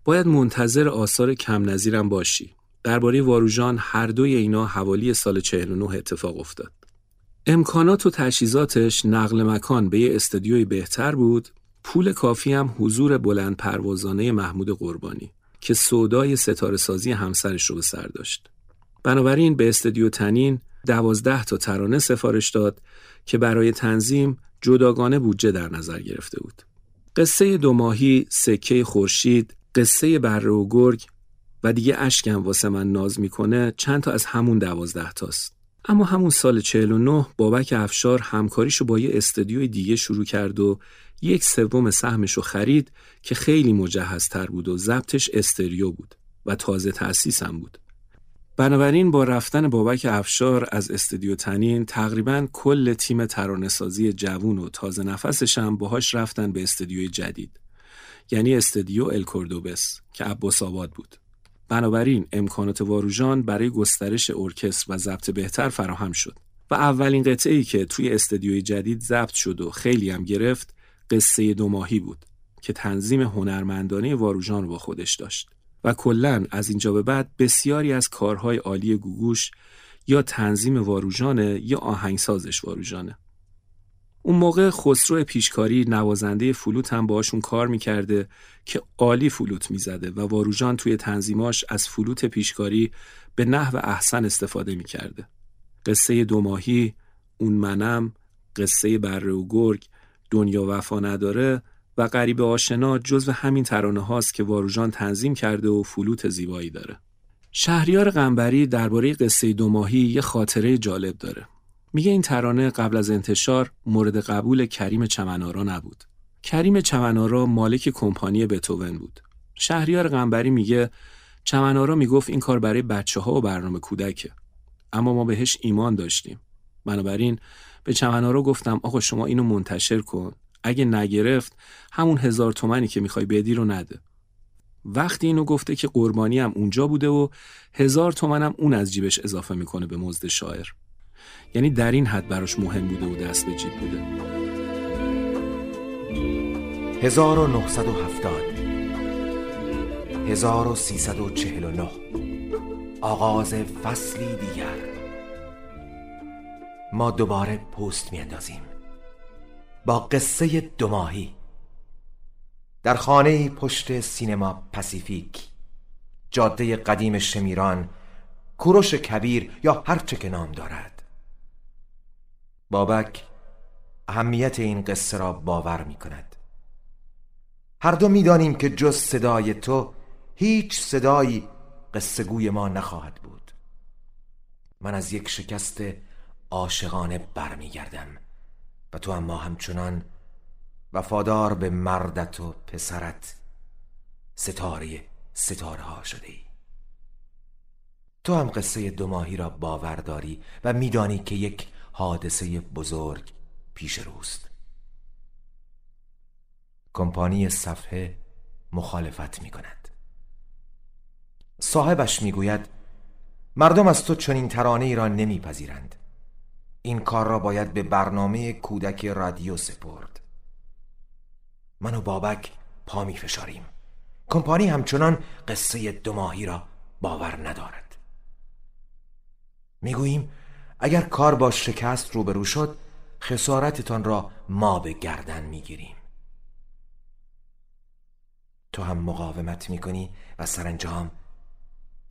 باید منتظر آثار کم نظیرم باشی. درباره واروژان هر دوی اینا حوالی سال 49 اتفاق افتاد. امکانات و تجهیزاتش نقل مکان به یه استودیوی بهتر بود پول کافی هم حضور بلند پروازانه محمود قربانی که سودای ستاره سازی همسرش رو به سر داشت. بنابراین به استودیو تنین دوازده تا ترانه سفارش داد که برای تنظیم جداگانه بودجه در نظر گرفته بود. قصه دو ماهی، سکه خورشید، قصه بره و گرگ و دیگه اشکم واسه من ناز می‌کنه چند تا از همون دوازده تاست. اما همون سال 49 بابک افشار همکاریشو با یه استدیوی دیگه شروع کرد و یک سوم سهمشو خرید که خیلی مجهزتر بود و ضبطش استریو بود و تازه تأسیس هم بود. بنابراین با رفتن بابک افشار از استودیو تنین تقریبا کل تیم ترانه‌سازی جوون و تازه نفسش هم باهاش رفتن به استودیوی جدید. یعنی استودیو الکوردوبس که عباس آباد بود. بنابراین امکانات واروژان برای گسترش ارکستر و ضبط بهتر فراهم شد و اولین قطعه که توی استودیوی جدید ضبط شد و خیلی هم گرفت قصه دو ماهی بود که تنظیم هنرمندانه واروژان رو با خودش داشت. و کلا از اینجا به بعد بسیاری از کارهای عالی گوگوش یا تنظیم واروژانه یا آهنگسازش واروژانه اون موقع خسرو پیشکاری نوازنده فلوت هم باشون کار می‌کرده که عالی فلوت می‌زده و واروژان توی تنظیماش از فلوت پیشکاری به نحو احسن استفاده می‌کرده. قصه دو ماهی، اون منم، قصه بره و گرگ، دنیا وفا نداره و غریب آشنا جزو همین ترانه هاست که واروژان تنظیم کرده و فلوت زیبایی داره. شهریار قنبری درباره قصه دو ماهی یه خاطره جالب داره. میگه این ترانه قبل از انتشار مورد قبول کریم چمنارا نبود. کریم چمنارا مالک کمپانی بتوون بود. شهریار قنبری میگه چمنارا می‌گفت این کار برای بچه ها و برنامه کودکه. اما ما بهش ایمان داشتیم. بنابراین به چمنارا گفتم آقا شما اینو منتشر کن. اگه نگرفت همون هزار تومنی که می‌خوای بدی رو نده. وقتی اینو گفته که قربانی هم اونجا بوده و هزار تومنم اون از جیبش اضافه می‌کنه به مزد شاعر. یعنی در این حد براش مهم بوده و دست به جیب بوده. 1970 1349 آغاز فصلی دیگر. ما دوباره پست میاندازیم. با قصه دو ماهی. در خانه پشت سینما پاسیفیک جاده قدیم شمیران کوروش کبیر یا هر چه که نام دارد. بابک اهمیت این قصه را باور می کند هر دو می دانیم که جز صدای تو هیچ صدایی قصه گوی ما نخواهد بود. من از یک شکست عاشقانه برمیگردم. تو اما همچنان وفادار به مردت و پسرت ستاره ستاره ها شده ای. تو هم قصه دو ماهی را باور داری و میدانی که یک حادثه بزرگ پیش روست. کمپانی صفحه مخالفت می کند صاحبش می گوید مردم از تو چنین ترانه ای را نمیپذیرند. این کار را باید به برنامه کودک رادیو سپرد. من و بابک پا می فشاریم کمپانی همچنان قصه دو ماهی را باور ندارد. می‌گوییم اگر کار با شکست روبرو شد خسارتتان را ما به گردن می‌گیریم. تو هم مقاومت می‌کنی و سرانجام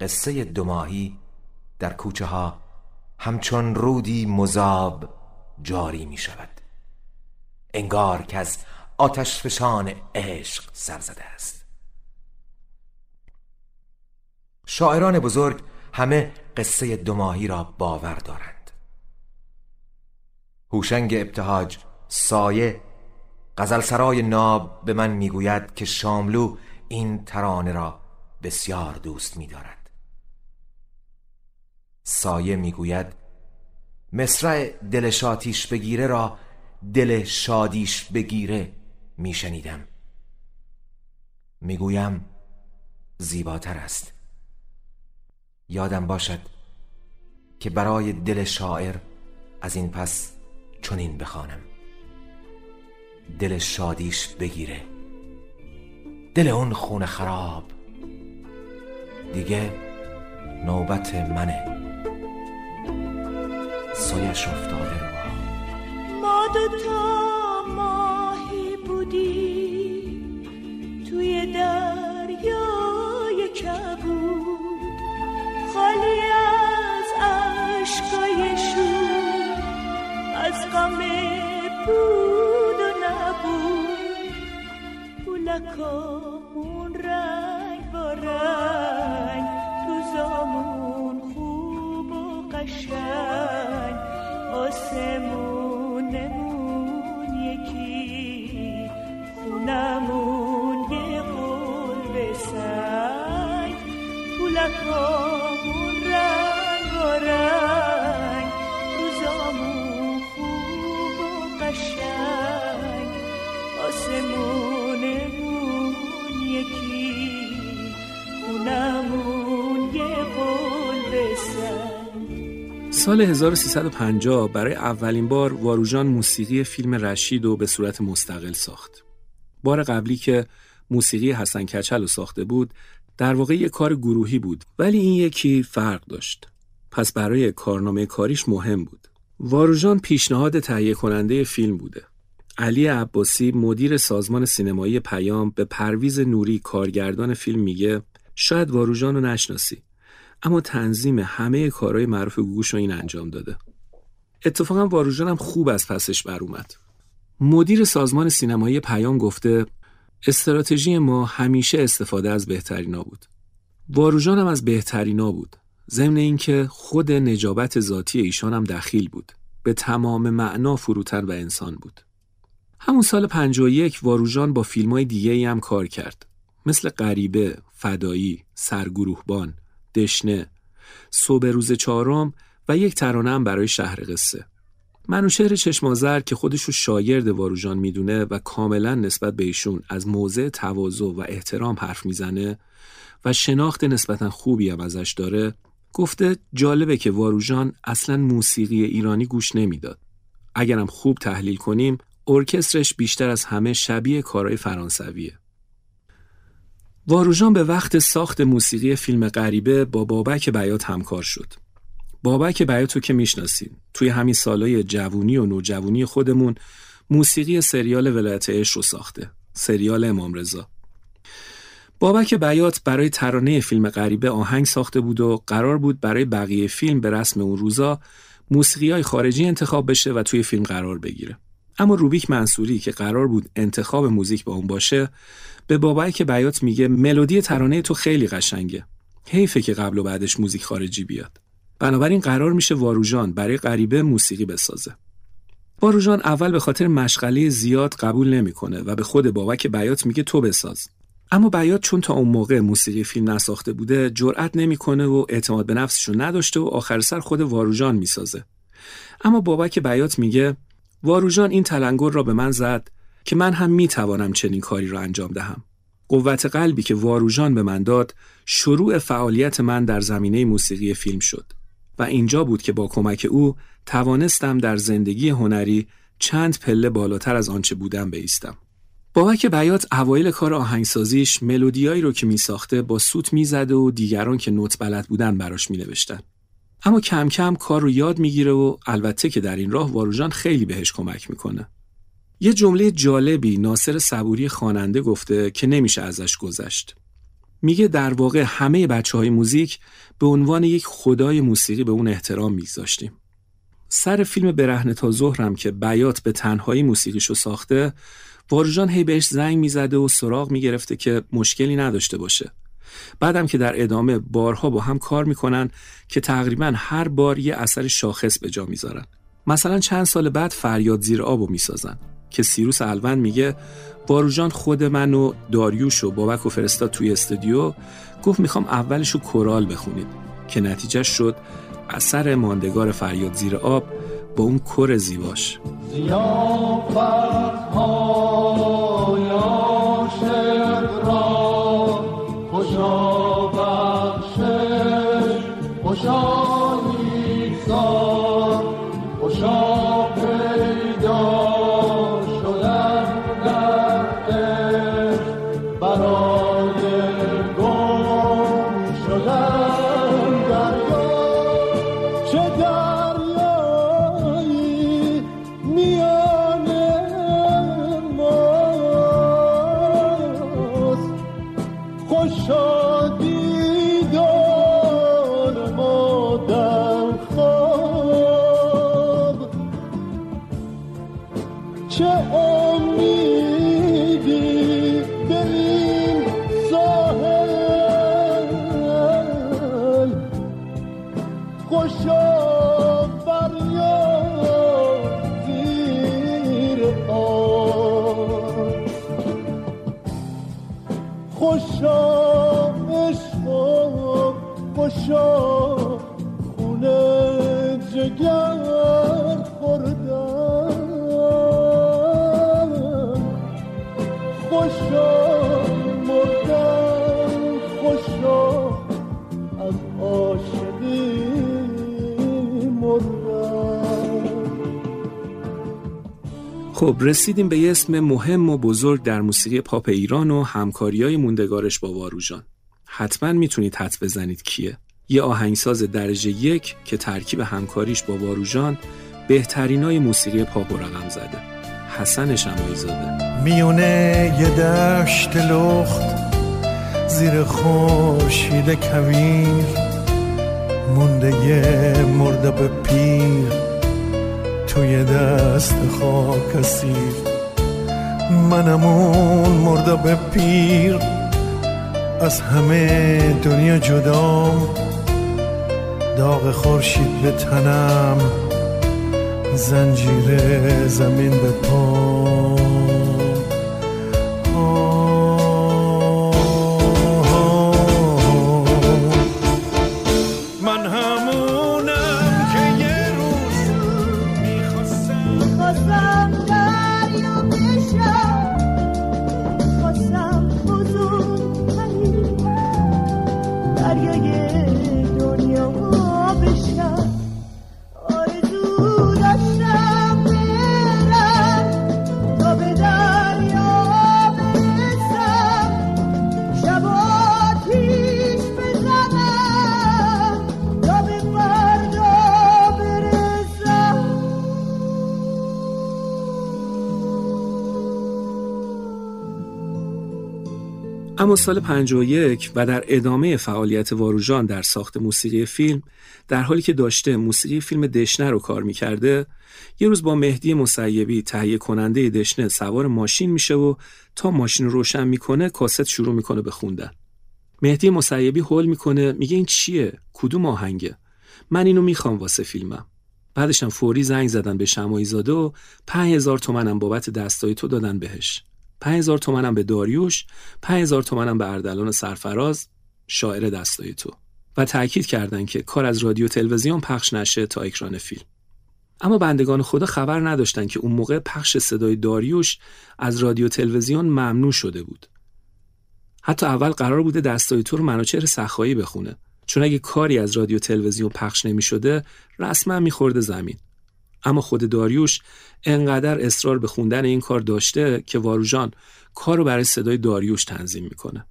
قصه دو ماهی در کوچه ها همچون رودی مذاب جاری می شود انگار که از آتش فشان عشق سر زده است. شاعران بزرگ همه قصه دو ماهی را باور دارند. هوشنگ ابتهاج سایه غزل سرای ناب به من می‌گوید که شاملو این ترانه را بسیار دوست میدارد. سایه می‌گوید مصرع دل شاتیش بگیره را دل شادیش بگیره میشنیدم. می‌گویم زیباتر است. یادم باشد که برای دل شاعر از این پس چنین بخوانم. دل شادیش بگیره. دل اون خون خراب. دیگه نوبت منه. سویش افتاده رو ما دوتا ماهی بودی توی دریای کبود. خالی از عشقای شور از غم بود و نبود. پولکامون رنگ با رنگ قشنگ آسمونمون یکی خونمون یه قلب سنگ پولکامون سال 1350 برای اولین بار واروژان موسیقی فیلم رشید رو به صورت مستقل ساخت. بار قبلی که موسیقی حسن کچل رو ساخته بود در واقع یک کار گروهی بود ولی این یکی فرق داشت. پس برای کارنامه کاریش مهم بود. واروژان پیشنهاد تهیه کننده فیلم بوده. علی عباسی مدیر سازمان سینمایی پیام به پرویز نوری کارگردان فیلم میگه شاید واروژان رو نشناسی اما تنظیم همه کارهای معروف گوگوش این انجام داده. اتفاقا واروژان هم خوب از پسش بر اومد. مدیر سازمان سینمایی پیام گفته استراتژی ما همیشه استفاده از بهترینا بود. واروژان هم از بهترینا بود. ضمن اینکه خود نجابت ذاتی ایشان هم دخیل بود. به تمام معنا فروتن و انسان بود. همون سال 51 واروژان با فیلم های دیگه ای هم کار کرد. مثل غریبه، فدایی، سرگروهبان، دشنه، صبح روز چهارم و یک ترانه برای شهر قصه. منوشهر چشمازر که خودشو شاگرد واروژان می‌دونه و کاملا نسبت به ایشون از موضع تواضع و احترام حرف می‌زنه و شناخت نسبتا خوبی هم ازش داره گفته جالبه که واروژان اصلا موسیقی ایرانی گوش نمی‌داد. اگرم خوب تحلیل کنیم ارکسترش بیشتر از همه شبیه کارهای فرانسویه. واروژان به وقت ساخت موسیقی فیلم غریبه با بابک بیات همکار شد. بابک بیات رو که می‌شناسید. توی همین سالهای جوونی و نوجوونی خودمون موسیقی سریال ولایت عشق رو ساخته. سریال امام رضا. بابک بیات برای ترانه فیلم غریبه آهنگ ساخته بود و قرار بود برای بقیه فیلم به رسم اون روزا موسیقی های خارجی انتخاب بشه و توی فیلم قرار بگیره. اما روبیک منصوری که قرار بود انتخاب موزیک با اون باشه به بابک بیات میگه ملودی ترانه تو خیلی قشنگه. حیفه که قبل و بعدش موزیک خارجی بیاد. بنابراین قرار میشه واروژان برای غریبه موسیقی بسازه. واروژان اول به خاطر مشغله زیاد قبول نمی‌کنه و به خود بابک بیات میگه تو بساز. اما بیات چون تا اون موقع موسیقی فیلم نساخته بوده جرأت نمی‌کنه و اعتماد به نفسشو نداشته و آخر سر خود واروژان می‌سازه. اما بابک بیات میگه واروژان این تلنگر را به من زد که من هم می توانم چنین کاری را انجام دهم. قوت قلبی که واروژان به من داد شروع فعالیت من در زمینه موسیقی فیلم شد و اینجا بود که با کمک او توانستم در زندگی هنری چند پله بالاتر از آنچه بودم بیستم. بابک بیات اوایل کار آهنگسازیش ملودیایی رو که می ساخته با سوت می‌زده و دیگران که نوت بلد بودن براش می نوشتن. اما کم کم کار رو یاد می‌گیره و البته که در این راه واروژان خیلی بهش کمک می‌کنه. یه جمله جالبی ناصر صبوری خواننده گفته که نمیشه ازش گذشت. میگه در واقع همه بچه های موزیک به عنوان یک خدای موسیقی به اون احترام میگذاشتیم. سر فیلم برهنه تا ظهرم که بیات به تنهایی موسیقیشو ساخته واروژان هی بهش زنگ می‌زده و سراغ می‌گرفته که مشکلی نداشته باشه. بعدم که در ادامه بارها با هم کار می‌کنن که تقریبا هر بار یه اثر شاخص به جا می‌ذارن. مثلا چند سال بعد فریاد زیر آبو می‌سازن. که سیروس الوند میگه واروژان خود من و داریوش و بابک و فرستاد توی استودیو گفت می‌خوام اولش رو کورال بخونید که نتیجه شد اثر ماندگار فریاد زیر آب با اون کر زیباش 저 چه امیدی به خونه جگر خوردم خوشا مردم خوشا از عاشقی خب رسیدیم به یه اسم مهم و بزرگ در موسیقی پاپ ایران و همکاری های موندگارش با واروژان حتما می‌تونید حد بزنید کیه؟ یه آهنگساز درجه یک که ترکیب همکاریش با واروژان بهترین های موسیقی پاپ و زده. حسن شمایی زاده میونه یه دشت لخت زیر خورشید کویر مونده یه مرده پیر توی دست خاک اسیر. منم اون مرده پیر از همه دنیا جدام. داغ خورشید به تنم زنجیر زمین به پام سال 51 و در ادامه فعالیت واروژان در ساخت موسیقی فیلم در حالی که داشته موسیقی فیلم دشنه رو کار می‌کرده یه روز با مهدی مسیبی تهیه کننده دشنه سوار ماشین میشه و تا ماشین رو روشن می‌کنه کاست شروع می‌کنه به خوندن. مهدی مسیبی هول می‌کنه میگه این چیه؟ کدوم آهنگه؟ من اینو می‌خوام واسه فیلمم. بعدشم فوری زنگ زدن به شمایی زاده و 5000 تومنم بابت دستای تو دادن بهش. 5000 تومنم به داریوش 5000 تومنم به اردلان سرفراز شاعر دستای تو. و تأکید کردند که کار از رادیو تلویزیون پخش نشه تا اکران فیلم. اما بندگان خدا خبر نداشتن که اون موقع پخش صدای داریوش از رادیو تلویزیون ممنوع شده بود. حتی اول قرار بوده دستای تو رو منوچهر سخایی بخونه. چون اگه کاری از رادیو تلویزیون پخش نمی شده رسما میخورده زمین. اما خود داریوش انقدر اصرار به خوندن این کار داشته که واروژان کار رو برای صدای داریوش تنظیم می‌کنه.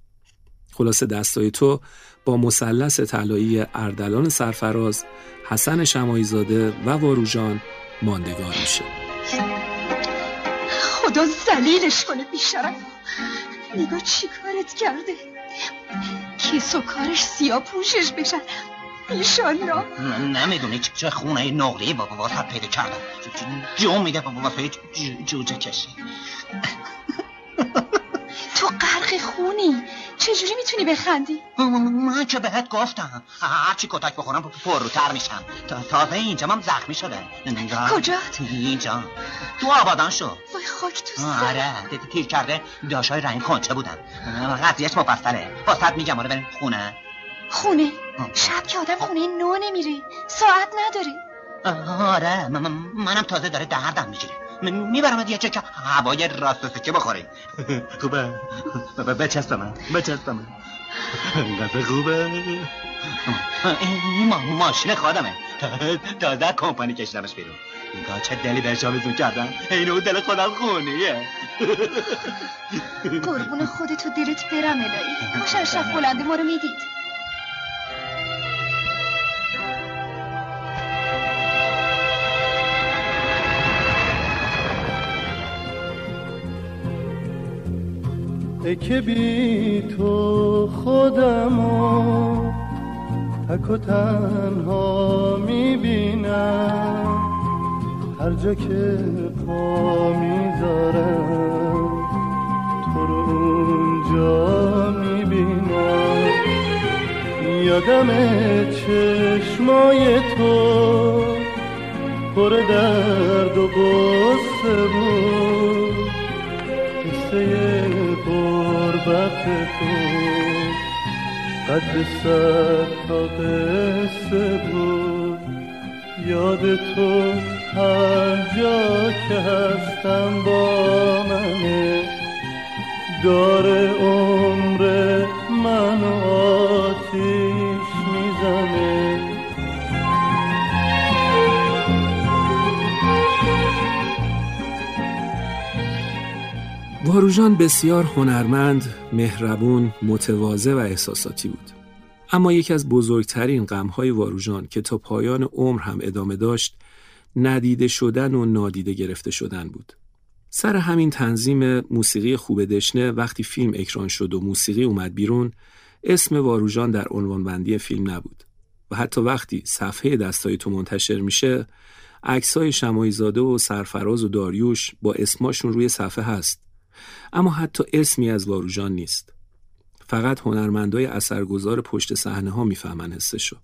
خلاصه دستای تو با مثلث طلایی اردلان سرفراز حسن شمایزاده و واروژان ماندگار میشه. خدا زلیلش کنه بیشرف. نگاه چی کارت کرده؟ کیس و کارش سیاه پوشش بشن ایشالله نمی‌دونی چه خونه نقلی با واسط پیدا کردم. جو میده واسه جوجه کشی. تو غرق خونی. چجوری می‌تونی بخندی؟ من که بهت گفتم. هرچی کتک بخورم پروتر میشم. تا تازه اینجا هم زخمی شده. کجا؟ اینجا تو آبادان شو. وای خاک تو سر. آره. تیر کرده داشای رنگ کنچه بودن. قضیهش مفصله. واسط میگم آره بریم خونه. خونه. شب که آدم خونه نو نمیره. ساعت نداره. آره. من- من- منم تازه داره دردم می‌گیره. می‌برم یه چک هوای راست و سکه بخوریم خوبه. بچست من بچست من قصه خوبه. این ما ماشین خودمه تازه کمپانی کشیدمش بیرون. نگاه چه دلی بهش آویزون کردم اینو دل خودم خونیه. قربون خودتو دیرت برم الهی. کاش اشرف بلنده ما رو می‌دید. ای که بی تو خودمو تک و تنها می‌بینم. هر جا که پا می‌ذارم تو رو اونجا می‌بینم. یادم چشمای تو پر درد و غصه بود. قصه قربت تو. قد صد تا قصه بود. یاد تو هر جا که هستم با منه. داره عمر منو آتیش می‌زنه. واروژان بسیار هنرمند، مهربون، متواضع و احساساتی بود. اما یکی از بزرگترین غمهای واروژان که تا پایان عمر هم ادامه داشت، ندیده شدن و نادیده گرفته شدن بود. سر همین تنظیم موسیقی خوب دشنه وقتی فیلم اکران شد و موسیقی اومد بیرون، اسم واروژان در عنوانبندی فیلم نبود. و حتی وقتی صفحه دستای تو منتشر میشه، عکسای شمایزاده و سرفراز و داریوش با اسماشون روی صفحه هست. اما حتی اسمی از واروژان نیست. فقط هنرمندای اثرگذار پشت صحنه ها می‌فهمن حسشو.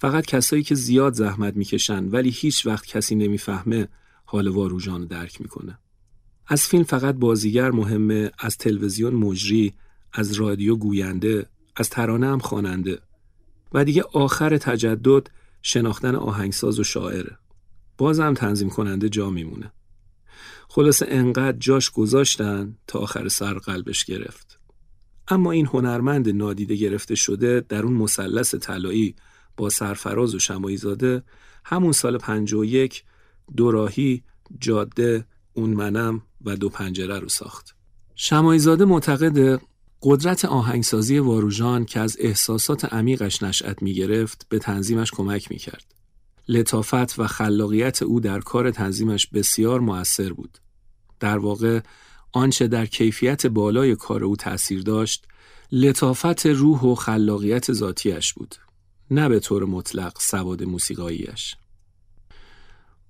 فقط کسایی که زیاد زحمت می‌کشن ولی هیچ وقت کسی نمی‌فهمه حال واروژان رو درک می‌کنه. از فیلم فقط بازیگر مهمه، از تلویزیون مجری، از رادیو گوینده، از ترانه هم خواننده. و دیگه آخر تجدد شناختن آهنگساز و شاعره. بازم تنظیم کننده جا میمونه. خلاصه انقدر جاش گذاشتن تا آخر سر قلبش گرفت. اما این هنرمند نادیده گرفته شده در اون مثلث طلایی با سرفراز و شمایی زاده همون سال 51 دوراهی جاده اون منم و دو پنجره رو ساخت. شمایزاده معتقد قدرت آهنگسازی واروژان که از احساسات عمیقش نشأت می گرفت به تنظیمش کمک می کرد. لطافت و خلاقیت او در کار تنظیمش بسیار مؤثر بود. در واقع آنچه در کیفیت بالای کار او تأثیر داشت لطافت روح و خلاقیت ذاتیش بود نه به طور مطلق سواد موسیقاییش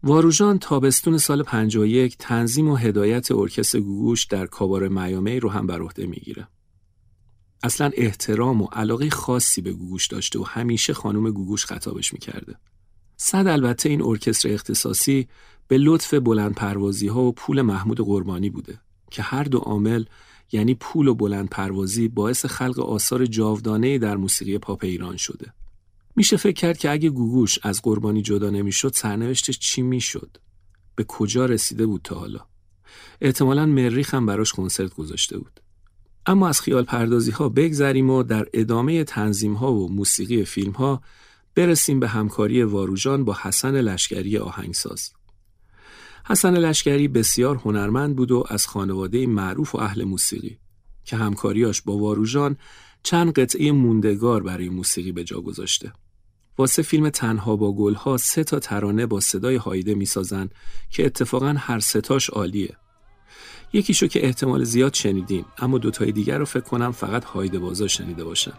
واروژان تابستون سال 51 تنظیم و هدایت ارکستر گوگوش در کابار میامی رو هم بر عهده می‌گیره. اصلا احترام و علاقه خاصی به گوگوش داشته و همیشه خانم گوگوش خطابش می‌کرده. صد البته این ارکستر اختصاصی به لطف بلند پروازی ها و پول محمود قربانی بوده که هر دو عامل یعنی پول و بلند پروازی باعث خلق آثار جاودانه در موسیقی پاپ ایران شده. میشه فکر کرد که اگه گوگوش از قربانی جدا نمی‌شد سرنوشتش چی می‌شد؟ به کجا رسیده بود تا حالا؟ احتمالا مریخ هم براش کنسرت گذاشته بود. اما از خیال پردازی ها بگذریم و در ادامه تنظیم ها و موسیقی فیلم ها برسیم به همکاری واروژان با حسن لشکری آهنگساز. حسن لشکری بسیار هنرمند بود و از خانواده معروف و اهل موسیقی که همکاریاش با واروژان چند قطعه موندگار برای موسیقی به جا گذاشته. واسه فیلم تنها با گلها سه تا ترانه با صدای هایده می‌سازن که اتفاقا هر ستاش عالیه. یکیشو که احتمال زیاد شنیدین اما دوتای دیگر رو فکر کنم فقط هایده بازا شنیده باشن.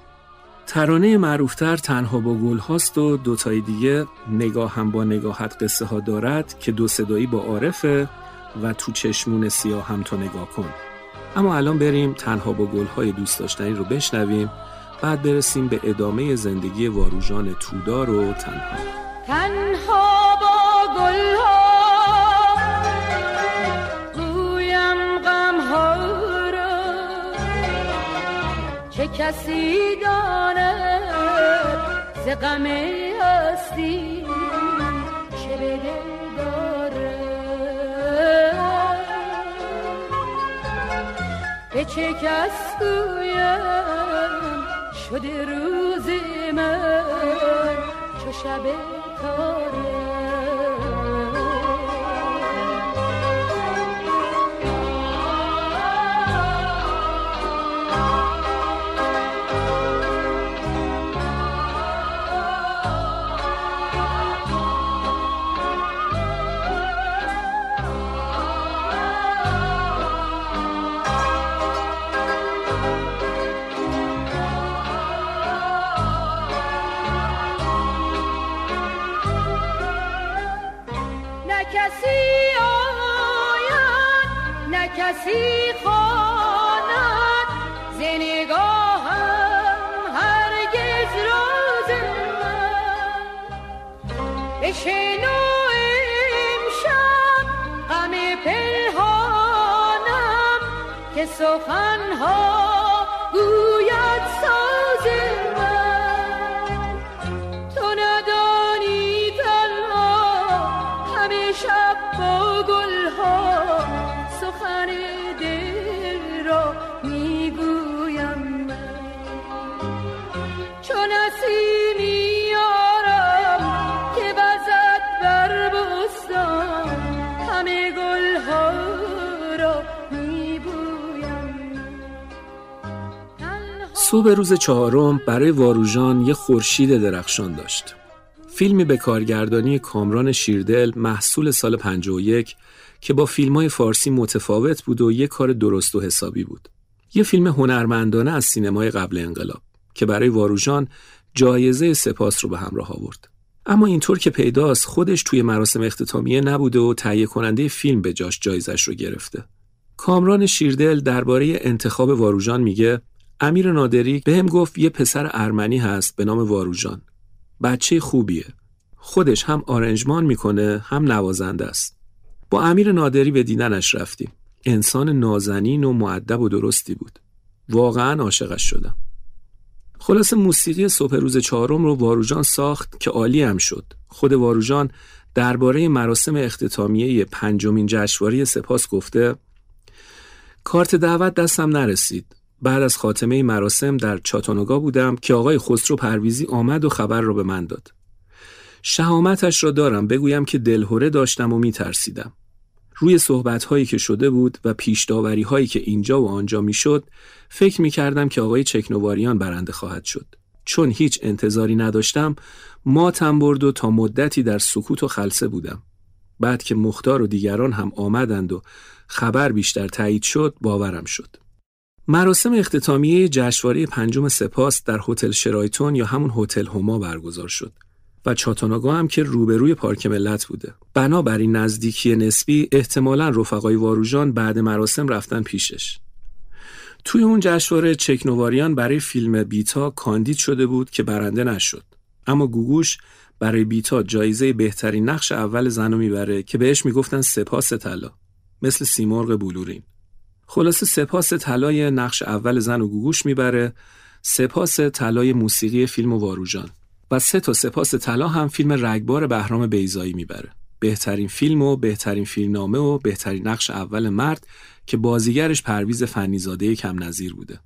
ترانه معروفتر تنها با گل هاست و دوتای دیگه نگاه هم با نگاهت قصه ها دارد که دو صدایی با عارفه و تو چشمون سیاه هم تو نگاه کن. اما الان بریم تنها با گل های دوست داشتنی رو بشنویم بعد برسیم به ادامه زندگی واروژان تودار و تنها. تنها با گل چه کسی ز غم هستی چه به داره؟ به چه کس گویم شده روز من؟ چو شب تاره که سخنها صبح روز چهارم برای واروژان یه خورشید درخشان داشت. فیلمی به کارگردانی کامران شیردل محصول سال 51 که با فیلم های فارسی متفاوت بود و یه کار درست و حسابی بود. یه فیلم هنرمندانه از سینمای قبل انقلاب که برای واروژان جایزه سپاس رو به همراه آورد. اما اینطور که پیداست خودش توی مراسم اختتامیه نبوده و تهیه کننده فیلم به جاش جایزش رو گرفته. کامران شیردل درباره انتخاب واروژان میگه امیر نادری بهم گفت یه پسر ارمنی هست به نام واروژان. بچه خوبیه. خودش هم آرنجمان می‌کنه هم نوازنده است. با امیر نادری به دیدنش رفتیم. انسان نازنین و معدب و درستی بود. واقعا عاشقش شدم. خلاص موسیقی صبح روز چهارم رو واروژان ساخت که عالی هم شد. خود واروژان درباره مراسم اختتامیه پنجمین جشنواره سپاس گفته کارت دعوت دستم نرسید. بعد از خاتمه مراسم در چاتانوگا بودم که آقای خسرو پرویزی آمد و خبر را به من داد. شهامتش را دارم بگویم که دلهوره داشتم و میترسیدم. روی صحبت هایی که شده بود و پیش داوری هایی که اینجا و آنجا می‌شد فکر می کردم که آقای چکنواریان برنده خواهد شد. چون هیچ انتظاری نداشتم ماتم برد و تا مدتی در سکوت و خلصه بودم. بعد که مختار و دیگران هم آمدند و خبر بیشتر تایید شد باورم شد. مراسم اختتامیه جشنواره پنجم سپاس در هتل شرایتون یا همون هتل هما برگزار شد و چاتاناگا هم که روبروی پارک ملت بوده. بنابراین نزدیکی نسبی احتمالا رفقای واروژان بعد مراسم رفتن پیشش. توی اون جشنواره چکنواریان برای فیلم بیتا کاندید شده بود که برنده نشد. اما گوگوش برای بیتا جایزه بهترین نقش اول زنو می‌بره که بهش می‌گفتن سپاس طلا مثل سیمرغ بلورین. خلاصه سپاس طلای نقش اول زن و گوگوش می‌بره. سپاس طلای موسیقی فیلم و واروژان و سه تا سپاس طلا هم فیلم رگبار بهرام بیزایی می‌بره. بهترین فیلم و بهترین فیلمنامه و بهترین نقش اول مرد که بازیگرش پرویز فنیزاده کم نظیر بوده.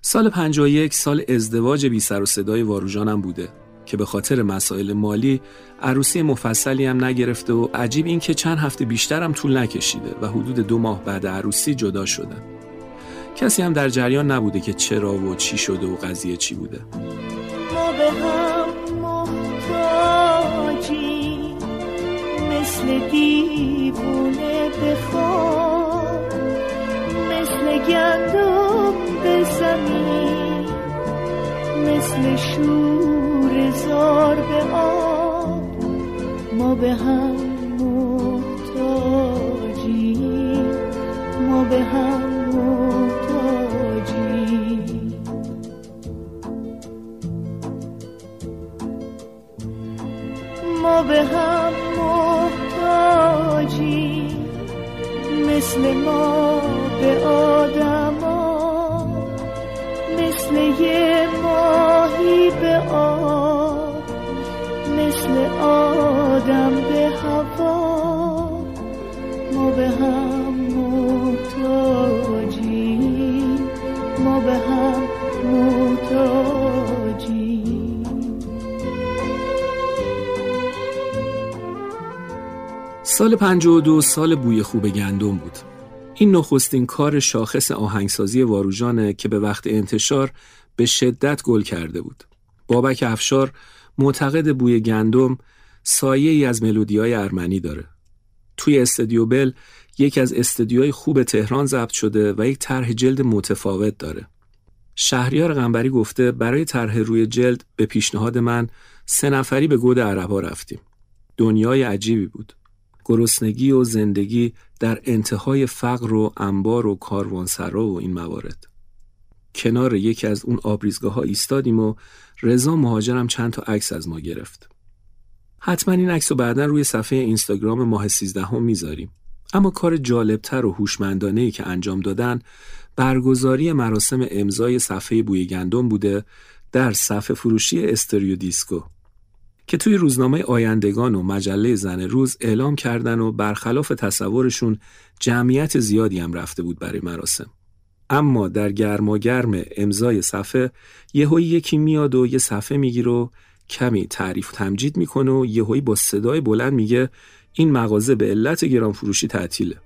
سال 51 سال ازدواج بی سر و صدای واروژانم بوده. که به خاطر مسائل مالی عروسی مفصلی هم نگرفته و عجیب این که چند هفته بیشتر هم طول نکشیده و حدود دو ماه بعد عروسی جدا شدن کسی هم در جریان نبوده که چرا و چی شده و قضیه چی بوده. ما به هم محتاجی مثل دیوونه بخواب مثل گندم به زمین. مثل شور. زار به آب ما به هم محتاجی ما به هم محتاجی ما به هم محتاجی مثل ما به آدما مثل یه ماهی به آب مثل آدم به هوا ما به هم محتاجی ما به هم محتاجی سال 52 سال بوی خوب گندم بود. این نخستین کار شاخص آهنگسازی واروژانه که به وقت انتشار به شدت گل کرده بود. بابک افشار معتقد بوی گندم سایه ای از ملودی های ارمنی داره. توی استودیو بل یکی از استودیوهای خوب تهران ضبط شده و یک طرح جلد متفاوت داره. شهریار غنبری گفته برای طرح روی جلد به پیشنهاد من سه نفری به گود عربا رفتیم. دنیای عجیبی بود. گرسنگی و زندگی در انتهای فقر و انبار و کاروانسرا و این موارد. کنار یکی از اون آبریزگاه ها ایستادیم و رضا مهاجرم چند تا عکس از ما گرفت. حتما این عکس رو بعدا روی صفحه اینستاگرام ماه 13 هم می‌ذاریم. اما کار جالبتر و هوشمندانه که انجام دادن برگزاری مراسم امضای صفحه بوی گندم بوده در صفحه فروشی استریو دیسکو که توی روزنامه آیندگان و مجله زن روز اعلام کردن و برخلاف تصورشون جمعیت زیادی هم رفته بود برای مراسم. اما در گرما گرم امضای صفحه یهویی یکی میاد و یه صفحه می‌گیره و کمی تعریف و تمجید می‌کنه و یهویی با صدای بلند میگه این مغازه به علت گران فروشی تعطیله.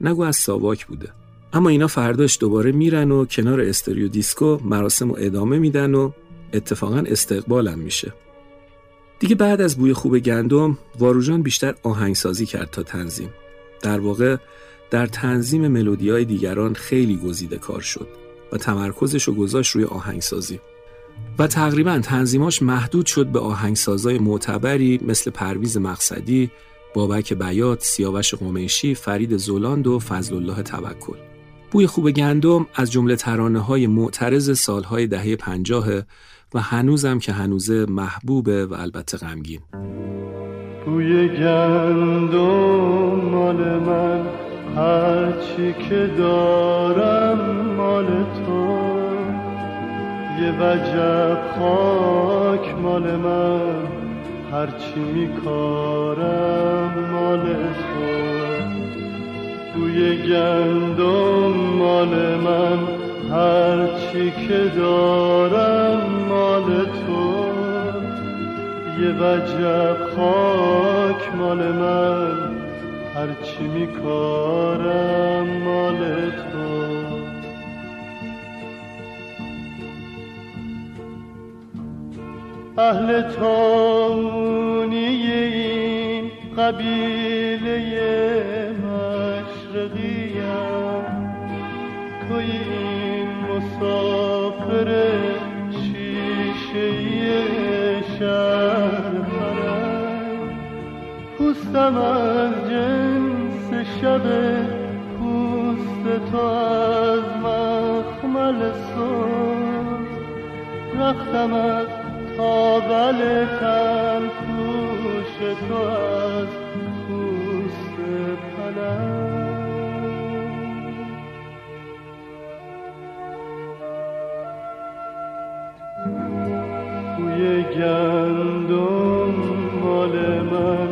نگو از ساواک بوده. اما اینا فرداش دوباره میرن و کنار استریو دیسکو مراسم و ادامه میدن و اتفاقا استقبالم میشه دیگه بعد از بوی خوب گندم واروژان بیشتر آهنگسازی کرد تا تنظیم در واقع در تنظیم ملودی های دیگران خیلی گزیده کار شد و تمرکزش رو گذاشت روی آهنگسازی و تقریبا تنظیماش محدود شد به آهنگسازای معتبری مثل پرویز مقصدی، بابک بیات، سیاوش قمیشی، فرید زولاند و فضل الله توکل. بوی خوب گندم از جمله ترانه های معترض سالهای دهه پنجاه و هنوزم که هنوزه محبوبه و البته غمگین. بوی گندم مال من هرچی که دارم مال تو یه وجب خاک مال من هرچی میکارم مال تو بوی گندم مال من هرچی که دارم مال تو یه وجب خاک مال من. هرچی میکارم مال تو. اهل تونی این قبیله مشرقیم توی مسافر شیشه شهر منم پوستم از جنس شب پوست تو از مخمل سر رختم از تابل تن پوش تو از پوست پلنگ. گندم مال من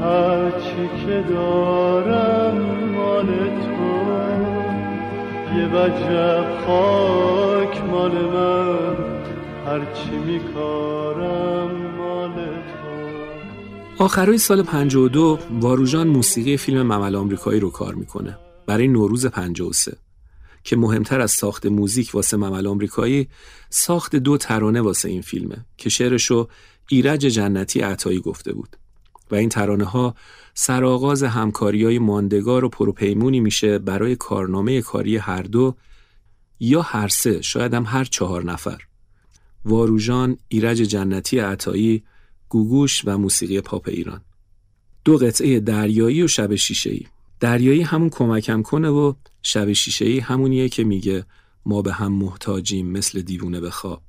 هرچی که دارم مال تو. یه وجب خاک مال من هرچی میکارم مال تو. آخرای سال 52 واروژان موسیقی فیلم ممل آمریکایی رو کار می‌کنه. برای نوروز 53 که مهمتر از ساخت موزیک واسه ممل آمریکایی ساخت دو ترانه واسه این فیلمه که شعرشو ایرج جنتی عطایی گفته بود. و این ترانه ها سرآغاز همکاری های ماندگار و پروپیمونی میشه برای کارنامه کاری هر دو یا هر سه شاید هم هر چهار نفر. واروژان، ایرج جنتی عطایی، گوگوش و موسیقی پاپ ایران. دو قطعه دریایی و شب شیشه‌ای. دریایی همون کمکم کنه و شب شیشه‌ای همونیه که میگه ما به هم محتاجیم مثل دیوونه به خواب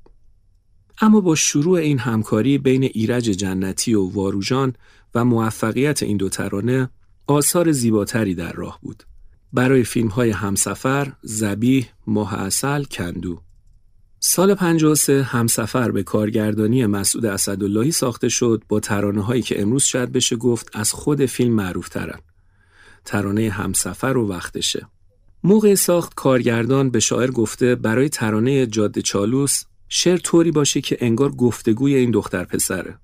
اما با شروع این همکاری بین ایرج جنتی و واروژان و موفقیت این دو ترانه آثار زیباتری در راه بود برای فیلم های همسفر، زبیه، ماه اصل، کندو سال 53 همسفر به کارگردانی مسعود اسداللهی ساخته شد با ترانه هایی که امروز شاید بشه گفت از خود فیلم معروف ترن. ترانه همسفر و وقتشه. موقع ساخت کارگردان به شاعر گفته برای ترانه جاده چالوس شعر طوری باشه که انگار گفتگوی این دختر پسره.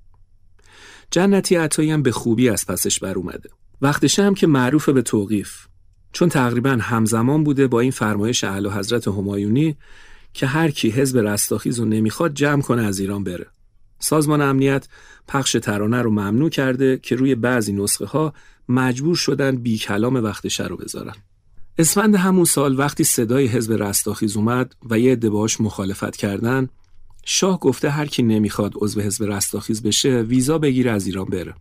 جنتی عطایی هم به خوبی از پسش بر اومده. وقتشه هم که معروف به توقیف چون تقریبا همزمان بوده با این فرمایش اعلی حضرت همایونی که هر کی حزب رستاخیز رو نمی‌خواد جمع کنه از ایران بره. سازمان امنیت پخش ترانه رو ممنوع کرده که روی بعضی نسخه ها مجبور شدن بی کلام وقتشه رو بذارن. اسفند همون سال وقتی صدای حزب رستاخیز اومد و یه عده باهاش مخالفت کردن شاه گفته هر کی نمی‌خواد عضو حزب رستاخیز بشه ویزا بگیره از ایران بره.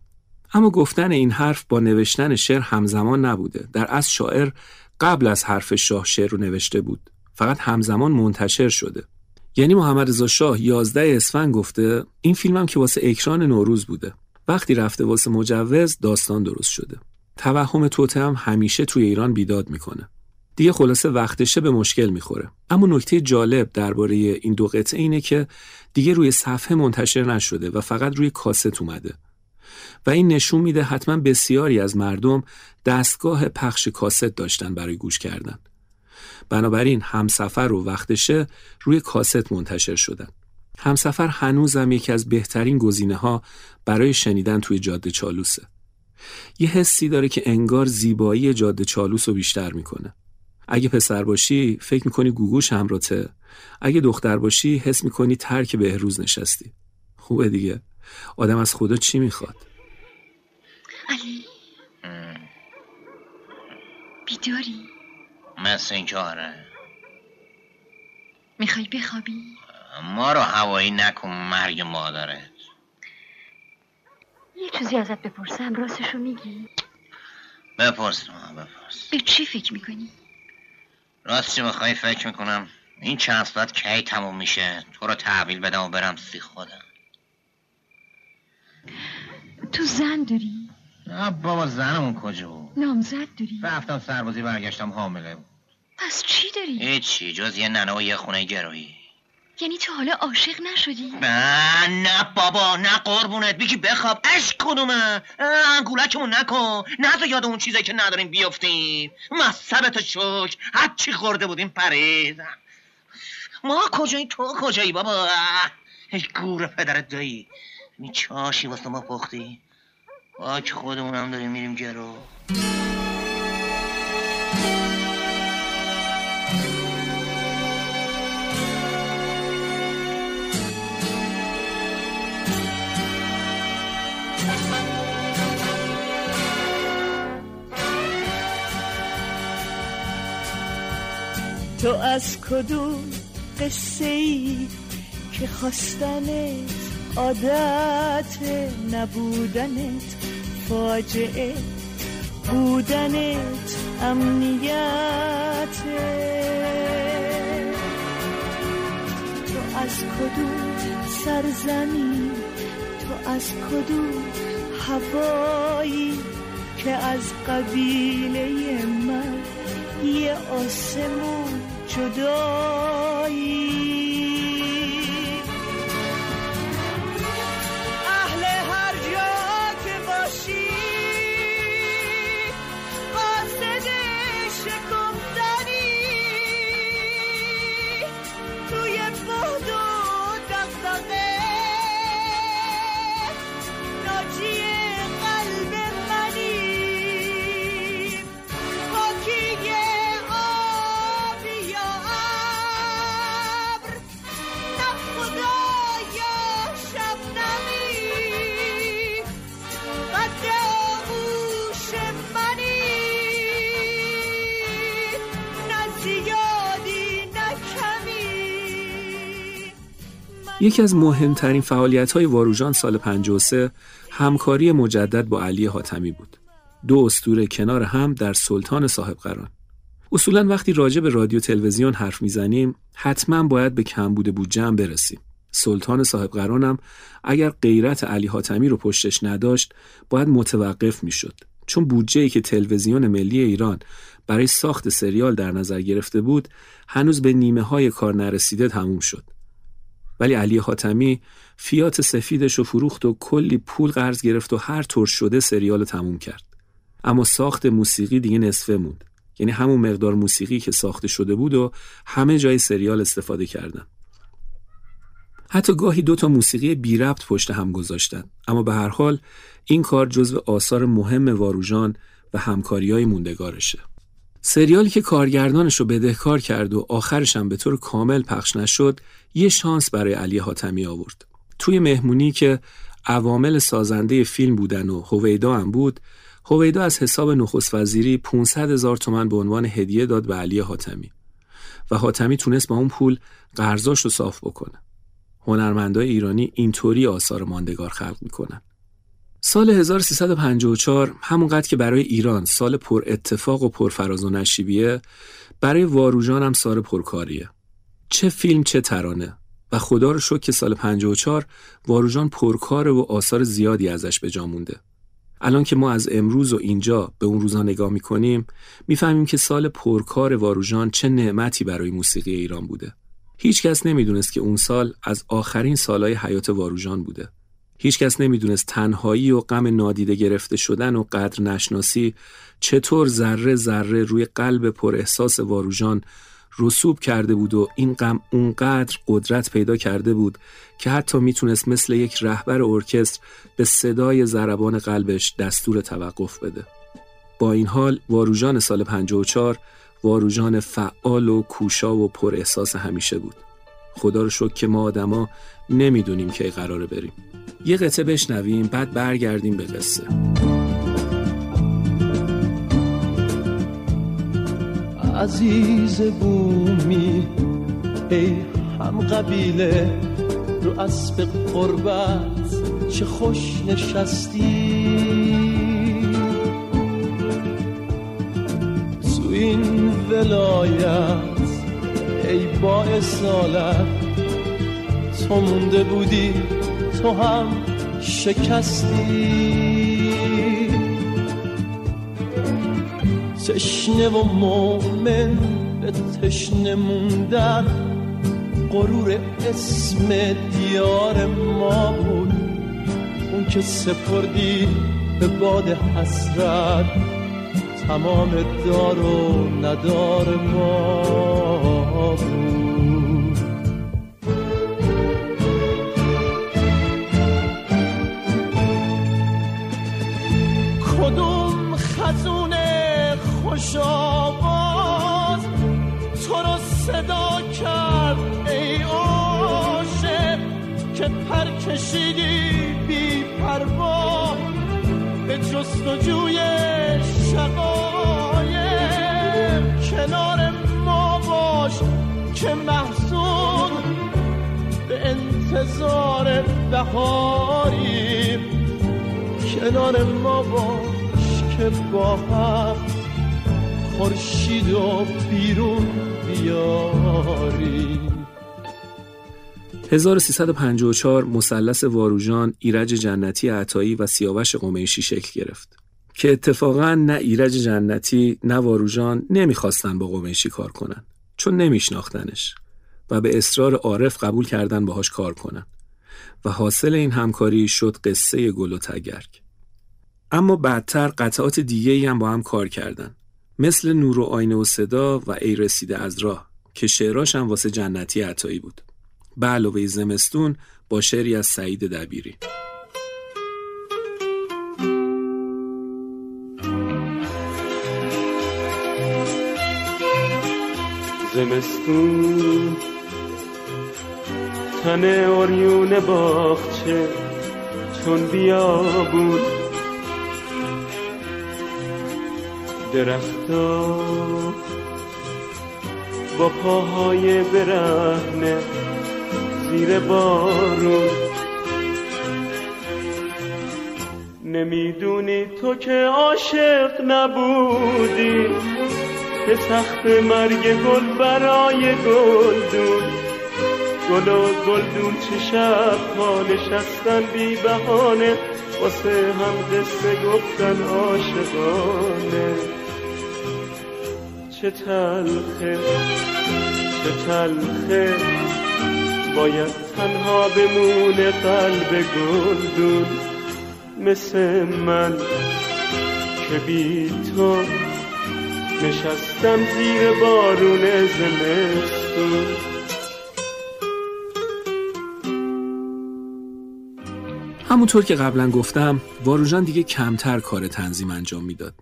اما گفتن این حرف با نوشتن شعر همزمان نبوده. در اصل شاعر قبل از حرف شاه شعر رو نوشته بود. فقط همزمان منتشر شده. یعنی محمد رضا شاه 11 اسفند گفته این فیلمم که واسه اکران نوروز بوده. وقتی رفته واسه مجوز داستان درست شده. توهم توته هم همیشه توی ایران بیداد می‌کنه. دیگه خلاصه وقتشه به مشکل می‌خوره. اما نکته جالب درباره این دو قطعه اینه که دیگه روی صفحه منتشر نشده و فقط روی کاست اومده. و این نشون میده حتما بسیاری از مردم دستگاه پخش کاست داشتن برای گوش کردن. بنابراین همسفر و وقتشه روی کاست منتشر شدن. همسفر هنوزم یکی از بهترین گزینه ها برای شنیدن توی جاده چالوسه. یه حسی داره که انگار زیبایی جاده چالوس رو بیشتر می‌کنه. اگه پسر باشی فکر می‌کنی گوگوش همراته. اگه دختر باشی حس می‌کنی ترک بهروز نشستی. خوبه دیگه. آدم از خدا چی می‌خواد؟ علی. بیداری؟ مثل اینکه آره می‌خوای بخوابی؟ ما رو هوایی نکن مرگ مادرت یه چیزی ازت بپرسم راستشو میگی؟ بپرس ما بپرس. به چی فکر می‌کنی؟ راستش بخوای فکر می‌کنم این چند ساعت کی تموم میشه؟ تو رو تحویل بدم و برم سی خودم. تو زن داری؟ نه بابا زنمون کجا بود؟ نامزد داری؟ رفتم سربازی برگشتم حامله بود. پس چی داری؟ هیچی جز یه ننه و یه خونه گرویی یعنی تو حالا عاشق نشدی؟ نه نه بابا نه قربونت. بگی بخواب. اش کدومه انگولکمون نکن. نه یاد اون چیزایی که نداریم بیافتیم مصبت شک. هرچی خورده بودیم پرید. ما کجایی؟ تو کجایی بابا؟ ای گور پدرت دایی. این چاشی واسه ما پختی. باک خودمون هم داریم میریم جلو از کدوم قصه ای که خواستنت عادت نبودنت فاجعه بودنت امنیت. تو از کدوم سرزمین تو از کدوم هوایی که از قبیله من یه آسمون جدایی یکی از مهمترین فعالیت های واروژان سال 53 همکاری مجدد با علی حاتمی بود. دو استوره کنار هم در سلطان صاحب قران. اصولا وقتی راجع به رادیو تلویزیون حرف می‌زنیم حتما باید به کمبود بودجه برسیم. سلطان صاحب قرانم اگر غیرت علی حاتمی رو پشتش نداشت باید متوقف می‌شد چون بودجه ای که تلویزیون ملی ایران برای ساخت سریال در نظر گرفته بود هنوز به نیمه های کار نرسیده تموم شد ولی علی حاتمی فیات سفیدش رو فروخت و کلی پول قرض گرفت و هر طور شده سریال رو تموم کرد. اما ساخت موسیقی دیگه نصفه موند. یعنی همون مقدار موسیقی که ساخته شده بود و همه جای سریال استفاده کردن. حتی گاهی دو تا موسیقی بی ربط پشت هم گذاشتن. اما به هر حال این کار جزو آثار مهم واروژان و همکاری های موندگارشه. سریالی که کارگردانش رو بدهکار کرد و آخرش هم به طور کامل پخش نشد یه شانس برای علی حاتمی آورد. توی مهمونی که عوامل سازنده فیلم بودن و هویدا هم بود هویدا از حساب نخست وزیری 500 هزار تومن به عنوان هدیه داد به علی حاتمی و حاتمی تونست با اون پول قرضاش رو صاف بکنه. هنرمندای ایرانی اینطوری آثار ماندگار خلق می‌کنن. سال 1354 همونقدر که برای ایران سال پر اتفاق و پر فراز و نشیبیه برای واروژان هم سال پرکاریه. چه فیلم چه ترانه. و خدا رو شکر که سال 54 واروژان پرکاره و آثار زیادی ازش به جا مونده. الان که ما از امروز و اینجا به اون روزها نگاه می‌کنیم می‌فهمیم که سال پرکار واروژان چه نعمتی برای موسیقی ایران بوده. هیچ کس نمی‌دونست که اون سال از آخرین سالهای حیات واروژان بوده. هیچ کس نمی‌دونست تنهایی و غم نادیده گرفته شدن و قدر نشناسی چطور ذره ذره روی قلب پر احساس واروژان رسوب کرده بود و این غم اونقدر قدرت پیدا کرده بود که حتی می‌تونست مثل یک رهبر ارکستر به صدای ضربان قلبش دستور توقف بده. با این حال واروژان سال 54 واروژان فعال و کوشا و پر احساس همیشه بود. خدا رو شکر که ما آدما نمی‌دونیم کی قراره بریم. یه قطعه بشنویم بعد برگردیم به قصه. عزیز بومی ای هم قبیله رو اسب قربت چه خوش نشستی. تو این ولایت ای با اصالت تو مونده بودی تو هم شکستی. تشنه و مؤمن به تشنه موندن غرور اسم دیار ما بود. اون که سپردی به باد حسرت تمام دار و ندار ما بود. کدوم خزون خوش آواز تو رو صدا کرد ای عاشق که پر کشیدی بی پروا. به جستجوی شقایق کنار ما باش که محزون به انتظار بهاری کنار ما باش که با هم خورشید و بیرون بیاری 1354 مثلث واروژان، ایرج جنتی عطایی و سیاوش قمیشی شکل گرفت. که اتفاقا نه ایرج جنتی نه واروژان نمی‌خواستن با قمیشی کار کنن چون نمیشناختنش و به اصرار عارف قبول کردن باهاش کار کنن و حاصل این همکاری شد قصه گل و تگرگ. اما بعدتر قطعات دیگه هم با هم کار کردن مثل نور و آینه و صدا و ای رسیده از راه که شعراش هم واسه جنتی عطایی بود. به علاوه زمستون با شعری از سعید دبیری زمستون تن اوریون باغچه چون بیابون درختا با پاهای برهنه زیر بارون نمی‌دونی تو که عاشق نبودی. که سخت مرگ گل برای گلدون. گل و گلدون چه شب ها نشستن بی بهانه. واسه هم قصه گفتن عاشقانه. چه تلخه چه تلخه. باید تنها بمونه قلب گلدون مثل من که بی تو نشستم زیر بارون زمستون. همونطور که قبلا گفتم واروژان دیگه کمتر کار تنظیم انجام می‌داد.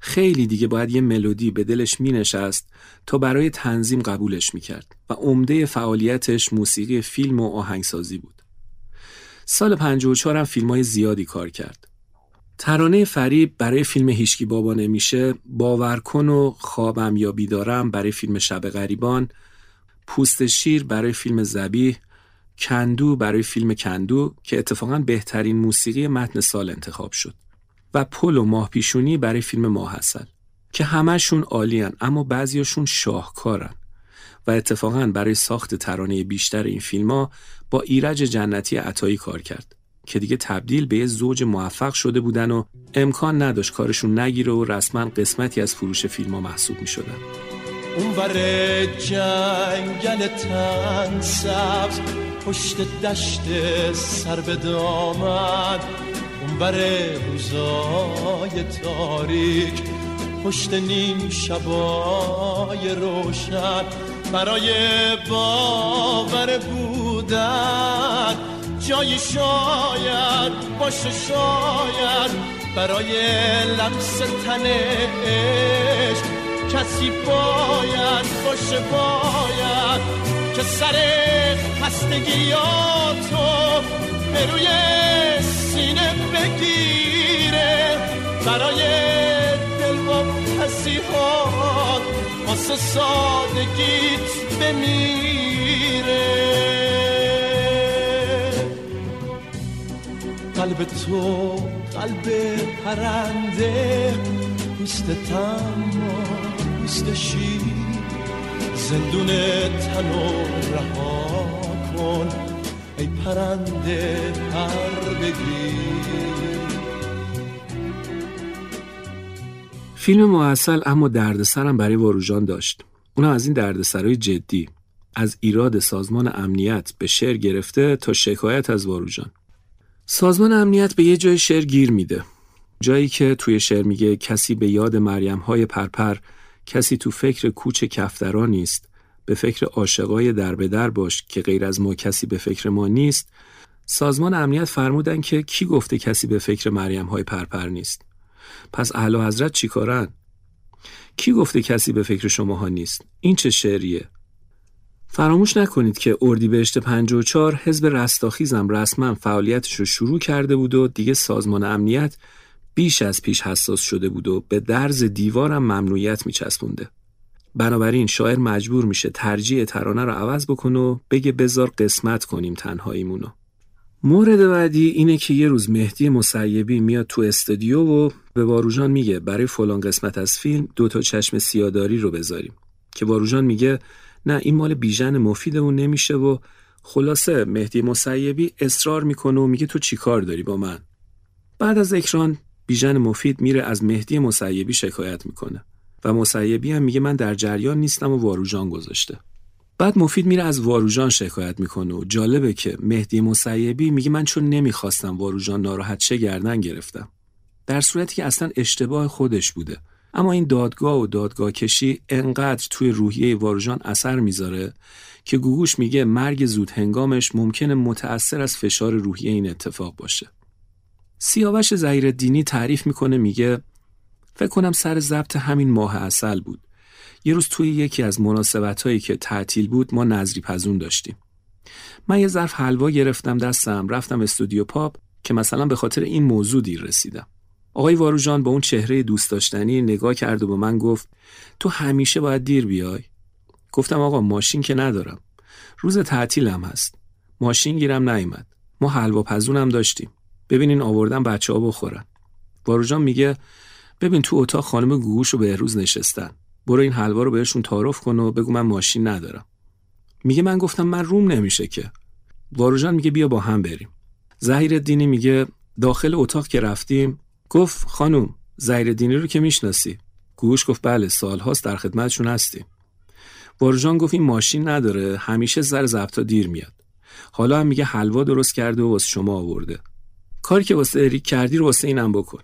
خیلی دیگه باید یه ملودی به دلش می نشست تا برای تنظیم قبولش می کرد و عمده فعالیتش موسیقی فیلم و آهنگسازی بود. سال 54 هم فیلم های زیادی کار کرد. ترانه فریب برای فیلم هیشکی بابا نمیشه، باورکن و خوابم یا بیدارم برای فیلم شب غریبان، پوست شیر برای فیلم زبیح، کندو برای فیلم کندو که اتفاقا بهترین موسیقی متن سال انتخاب شد. و پل و ماه پیشونی برای فیلم ماه هستن که همهشون عالیان اما بعضیاشون شاهکارن و اتفاقا برای ساخت ترانه بیشتر این فیلم ها با ایرج جنتی عطایی کار کرد که دیگه تبدیل به یه زوج موفق شده بودن و امکان نداشت کارشون نگیره و رسما قسمتی از فروش فیلم ها محسوب می شدن. اون جنگل تن سبز پشت دشت سر به دامد اونور روزای تاریک. پشت نیم شبای روشن. برای باور بودن. جایی شاید باشه شاید. برای لمس تنش کسی باید باشه باید. که سر خستگیاتو به روی سینه بگیره. برای دل با پسیحات واسه سادگیت بمیره. قلب تو قلب پرنده پوست تما پوست شیر. زندون تنو رها کن. ای پرنده پر بگیر فیلم معسل اما دردسرم برای واروژان داشت. اونم از این دردسرای جدی. از ایراد سازمان امنیت به شعر گرفته تا شکایت از واروژان. سازمان امنیت به یه جای شعر گیر میده. جایی که توی شعر میگه کسی به یاد مریم های پرپر کسی تو فکر کوچ کفترا نیست به فکر عاشقای در به در باش که غیر از ما کسی به فکر ما نیست سازمان امنیت فرمودن که کی گفته کسی به فکر مریم های پرپر نیست. پس اعلی حضرت چیکارن کی گفته کسی به فکر شماها نیست؟ این چه شعریه؟ فراموش نکنید که اردیبهشت 54 حزب رستاخیزم رسما فعالیتش رو شروع کرده بود و دیگه سازمان امنیت بیش از پیش حساس شده بود و به درز دیوارم ممنوعیت میچسبونده. بنابراین شاعر مجبور میشه ترجیح ترانه رو عوض بکنه و بگه بزار قسمت کنیم تنهاییمونو. مورد بعدی اینه که یه روز مهدی مسیبی میاد تو استودیو و به واروژان میگه برای فلان قسمت از فیلم دو تا چشم سیاداری رو بذاریم. که واروژان میگه نه این مال بیژن مفیدمون نمیشه و خلاصه مهدی مسیبی اصرار می‌کنه و میگه تو چیکار داری با من؟ بعد از اکران بیژن مفید میره از مهدی مسیبی شکایت می‌کنه. و مسیبی هم میگه من در جریان نیستم و واروژان گذاشته. بعد مفید میره از واروژان شکایت می‌کنه و جالبه که مهدی مسیبی میگه من چون نمی‌خواستم واروژان ناراحت چه گردن گرفتم. در صورتی که اصلا اشتباه خودش بوده. اما این دادگاه و دادگاه کشی انقدر توی روحیه واروژان اثر می‌ذاره که گوگوش میگه مرگ زود هنگامش ممکنه متأثر از فشار روحی این اتفاق باشه. سیاوش زهیر دینی تعریف می‌کنه میگه فکر کنم سر ضبط همین ماه اصل بود. یه روز توی یکی از مناسبت هایی که تعطیل بود ما نظری پزون داشتیم. من یه ظرف حلوا گرفتم دستم رفتم استودیو پاپ که مثلا به خاطر این موضوع دیر رسیدم. آقای واروژان با اون چهره دوست داشتنی نگاه کرد و به من گفت تو همیشه باید دیر بیای گفتم آقا ماشین که ندارم روز تعطیلم هست ماشین گیرم نیومد ما حلوا پزونم داشتیم ببینین آوردن بچه ها بخورن واروژان میگه ببین تو اتاق خانم گوگوش و بهروز نشستن. برو این حلوا رو بهشون تعارف کن و بگو من ماشین ندارم. میگه من گفتم من روم نمیشه که. واروژان میگه بیا با هم بریم. زهیر دینی میگه داخل اتاق که رفتیم. گفت خانم زهیر دینی رو که می‌شناسی. گوش گفت بله سالهاست در خدمتشون هستیم. واروژان گفت این ماشین نداره همیشه زر زبطا دیر میاد. حالا هم میگه حلوا درست کرده و واسه شما آورده. کاری که واسه اریک کردی رو واسه اینم بکن.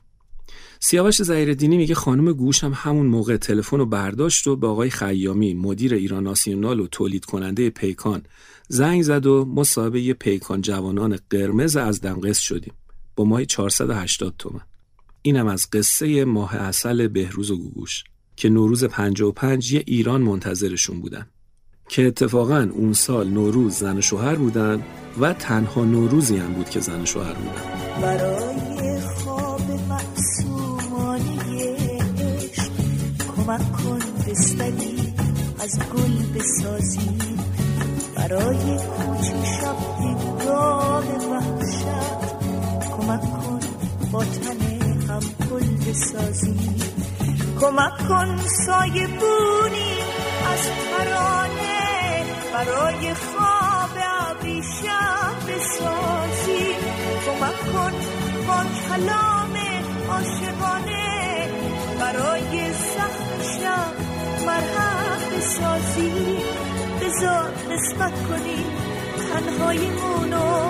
سیاوش دینی میگه خانم گوش هم همون موقع تلفن رو برداشت و به آقای خیامی مدیر ایران ناسیونال و تولید کننده پیکان زنگ زد و مصاحبه یه پیکان جوانان قرمز از دمقس شدیم. با ماهی 480 تومن. اینم از قصه ماه اصل بهروز و گوگوش که نوروز 55 یه ایران منتظرشون بودن. که اتفاقا اون سال نوروز زن و شوهر بودن و تنها نوروزی هم بود که زن و شوهر بودن. برای از گل بسازی. برای کوچه شب دیدگاه وحشت کمک کن با تن هم پل بسازی. کمک کن سایه بونی از ترانه برای خواب ابریشم بسازی. کمک کن با کلام عاشقانه برای مرهم بسازی بذار قسمت کنی تنهاییمونو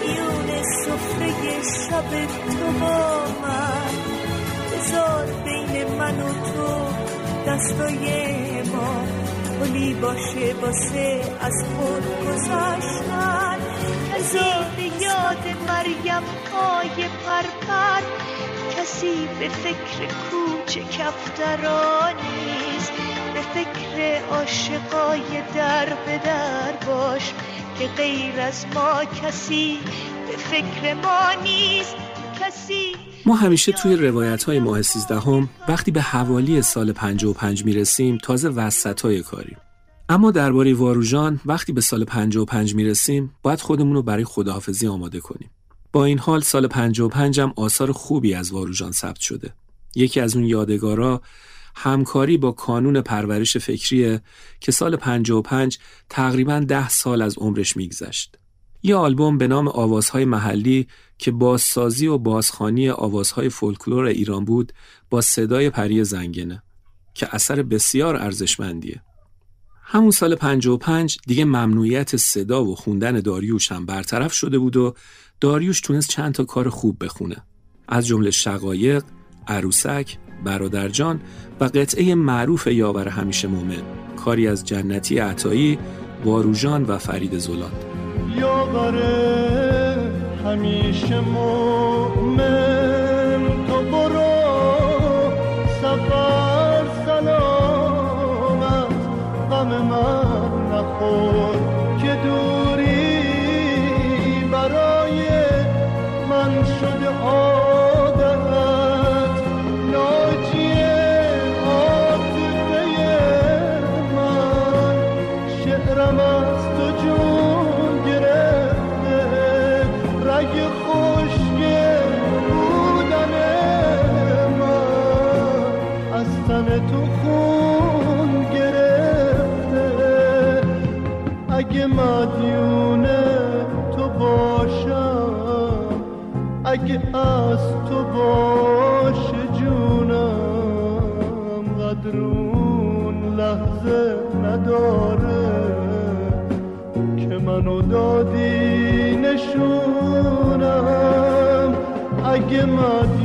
میون سفره شب تو با من بذار بین من و تو دستای ما. پلی باشه واسه از خود گذاشتن بذار یاد مریم پای پرپر کسی به فکر کوچه کفترانیست به فکر عاشقای در به در باش که غیر از ما کسی به فکر ما نیست. کسی ما همیشه توی روایت های ماه سیزدهم وقتی به حوالی سال 55 می‌رسیم تازه وسط های کاریم. اما درباره واروژان وقتی به سال 55 می‌رسیم باید خودمون رو برای خداحافظی آماده کنیم. با این حال سال 55 هم آثار خوبی از واروژان ثبت شده. یکی از اون یادگارا همکاری با کانون پرورش فکریه که سال 55 تقریبا ده سال از عمرش میگذشت. یه آلبوم به نام آوازهای محلی که بازسازی و بازخانی آوازهای فولکلور ایران بود با صدای پری زنگنه که اثر بسیار ارزشمندیه. همون سال 55 دیگه ممنوعیت صدا و خوندن داریوش هم برطرف شده بود و داریوش تونست چند تا کار خوب بخونه. از جمله شقایق، عروسک، برادرجان و قطعه معروف یاور همیشه مومن کاری از جنتی عطایی، واروژان و فرید زولان یاور همیشه مومن تو خون گرفته. اگه مدیون تو باشم اگه از تو باشه جونم. قدر اون لحظه نداره که منو دادی نشونم. اگه مدیون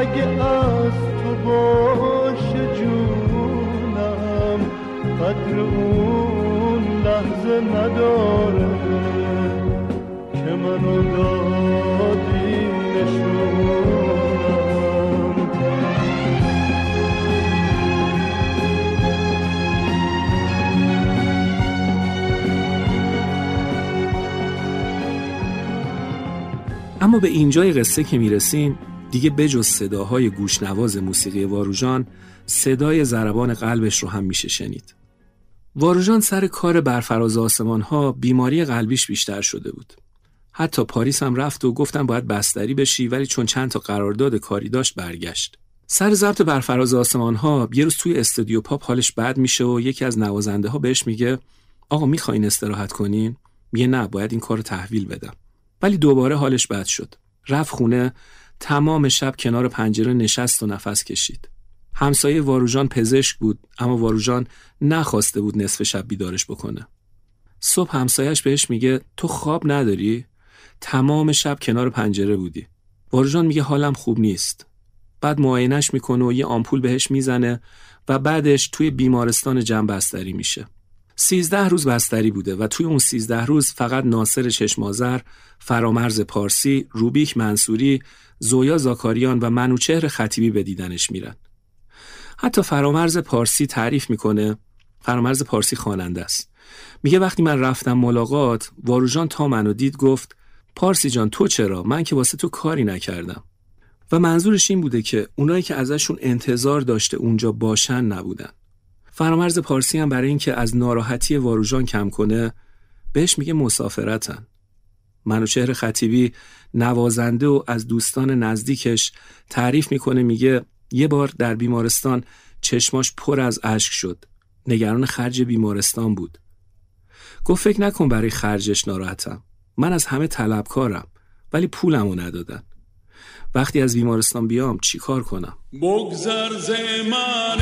اگه از تو باشه جونم قدر اون لحظه نداره که منو دادی نشونم. اما به اینجای قصه که می‌رسیم دیگه بجز صداهای گوشنواز موسیقی واروژان صدای ضربان قلبش رو هم میشه شنید. واروژان سر کار برفراز آسمان ها بیماری قلبیش بیشتر شده بود. حتی پاریس هم رفت و گفتن باید بستری بشی ولی چون چند تا قرارداد کاری داشت برگشت. سر ضبط برفراز آسمان ها یه روز توی استودیو پاپ حالش بد میشه و یکی از نوازنده ها بهش میگه آقا می‌خواین استراحت کنین؟ میگه نه باید این کار رو تحویل بدم. ولی دوباره حالش بد شد. رفت خونه تمام شب کنار پنجره نشست و نفس کشید. همسایه واروژان پزشک بود اما واروژان نخواسته بود نصف شب بیدارش بکنه. صبح همسایش بهش میگه تو خواب نداری؟ تمام شب کنار پنجره بودی. واروژان میگه حالم خوب نیست. بعد معاینش می‌کنه و یه آمپول بهش می‌زنه و بعدش توی بیمارستان جمع بستری میشه. سیزده روز بستری بوده و توی اون سیزده روز فقط ناصر چشمازر، فرامرز پارسی، روبیک منصوری، زویا زاکاریان و منوچهر خطیبی به دیدنش میرن. حتی فرامرز پارسی تعریف می‌کنه. فرامرز پارسی خواننده است. میگه وقتی من رفتم ملاقات واروژان تا منو دید گفت پارسی جان تو چرا؟ من که واسه تو کاری نکردم. و منظورش این بوده که اونایی که ازشون انتظار داشته اونجا باشن نبودن. فرامرز پارسی هم برای اینکه از ناراحتی واروژان کم کنه بهش میگه مسافرتن. منوچهر خطیبی نوازنده و از دوستان نزدیکش تعریف می‌کنه میگه یه بار در بیمارستان چشماش پر از اشک شد. نگران خرج بیمارستان بود. گفت فکر نکن برای خرجش ناراحتم. من از همه طلبکارم ولی پولمو ندادن. وقتی از بیمارستان بیام چی کار کنم؟ بگذر من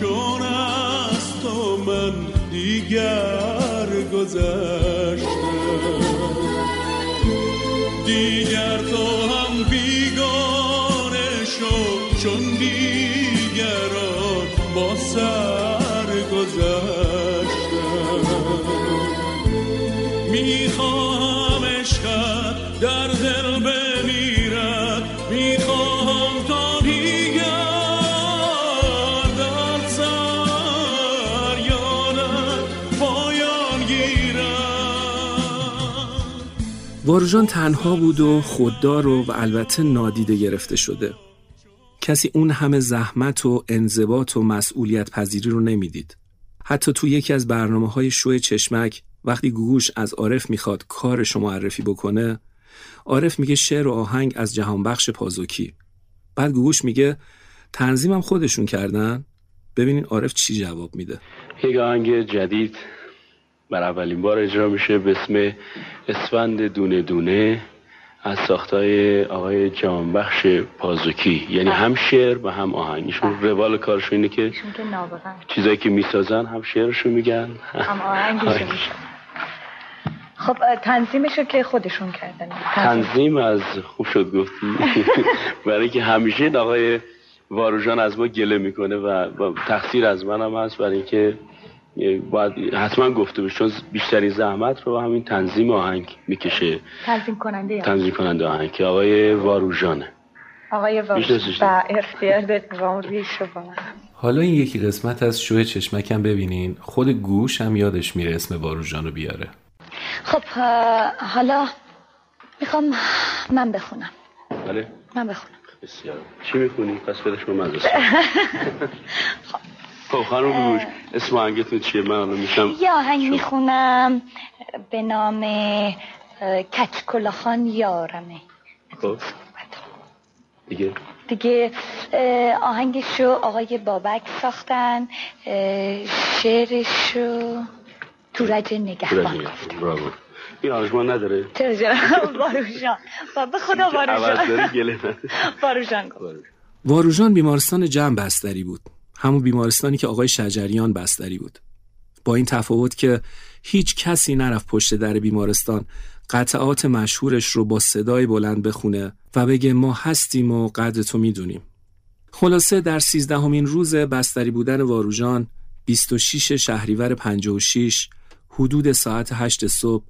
چون از تو من دیگر گذشتم با سر گذشتم. می‌خواهم عشقت در دل بمیرد می‌خواهم تا دیگر در سر یادت پایان گیرد واروژان تنها بود و خوددار و, و البته نادیده گرفته شده. کسی اون همه زحمت و انضباط و مسئولیت پذیری رو نمی‌دید. حتی تو یکی از برنامه های شو چشمک وقتی گوگوش از عارف می‌خواد کارش رو معرفی بکنه عارف میگه شعر و آهنگ از جهانبخش پازوکی. بعد گوگوش میگه تنظیمم خودشون کردن؟ ببینین عارف چی جواب میده. یک آهنگ جدید بر اولین بار اجرا میشه به اسم اسفند دونه دونه. از ساختای آقای جانبخش پازوکی. یعنی هم شعر و هم آهنگ ایشون روال کارشون اینه که که چیزایی که می‌سازن هم شعرشو میگن. هم آهنگشو آهنگ. میشه خب اه، تنظیمشو که خودشون کردن. تنظیم از خوب شد گفتی. برای اینکه همیشه آقای واروژان از ما گله می‌کنه و, تقصیر از من هم هست. برای اینکه باید حتما گفته بشه چون بیشترین زحمت رو همین تنظیم آهنگ می‌کشه. تنظیم کننده یا؟ تنظیم کننده آهنگ که آقای واروژانه. آقای می‌شناسیش؟ و اختیار با من حالا این یکی قسمت از شو چشمکم ببینین. خود گوش هم یادش میره اسم واروژان رو بیاره. خب حالا می‌خوام من بخونم. بله. من بخونم. بسیار. چی می‌خونی؟ پس بدش به مدرسه. خب. خانم گوش اسم آهنگتون چیه؟ من الان میشم یه آهنگ می‌خونم. به نام اه، کچ کلاخان یارمه. خب. دیگه؟ دیگه آهنگشو آقای بابک ساختن شعرشو تورج نگهبان براو این آرژمان نداره؟ چرا جناب باروشان با- به خدا باروشان باروشان گفت. واروژان بیمارستان جمع بستری بود. همون بیمارستانی که آقای شجریان بستری بود. با این تفاوت که هیچ کسی نرفت پشت در بیمارستان قطعات مشهورش رو با صدای بلند بخونه و بگه ما هستیم و قدر تو می‌دونیم. خلاصه در سیزدهمین روز بستری بودن واروژان 26 شهریور 56 حدود ساعت 8 صبح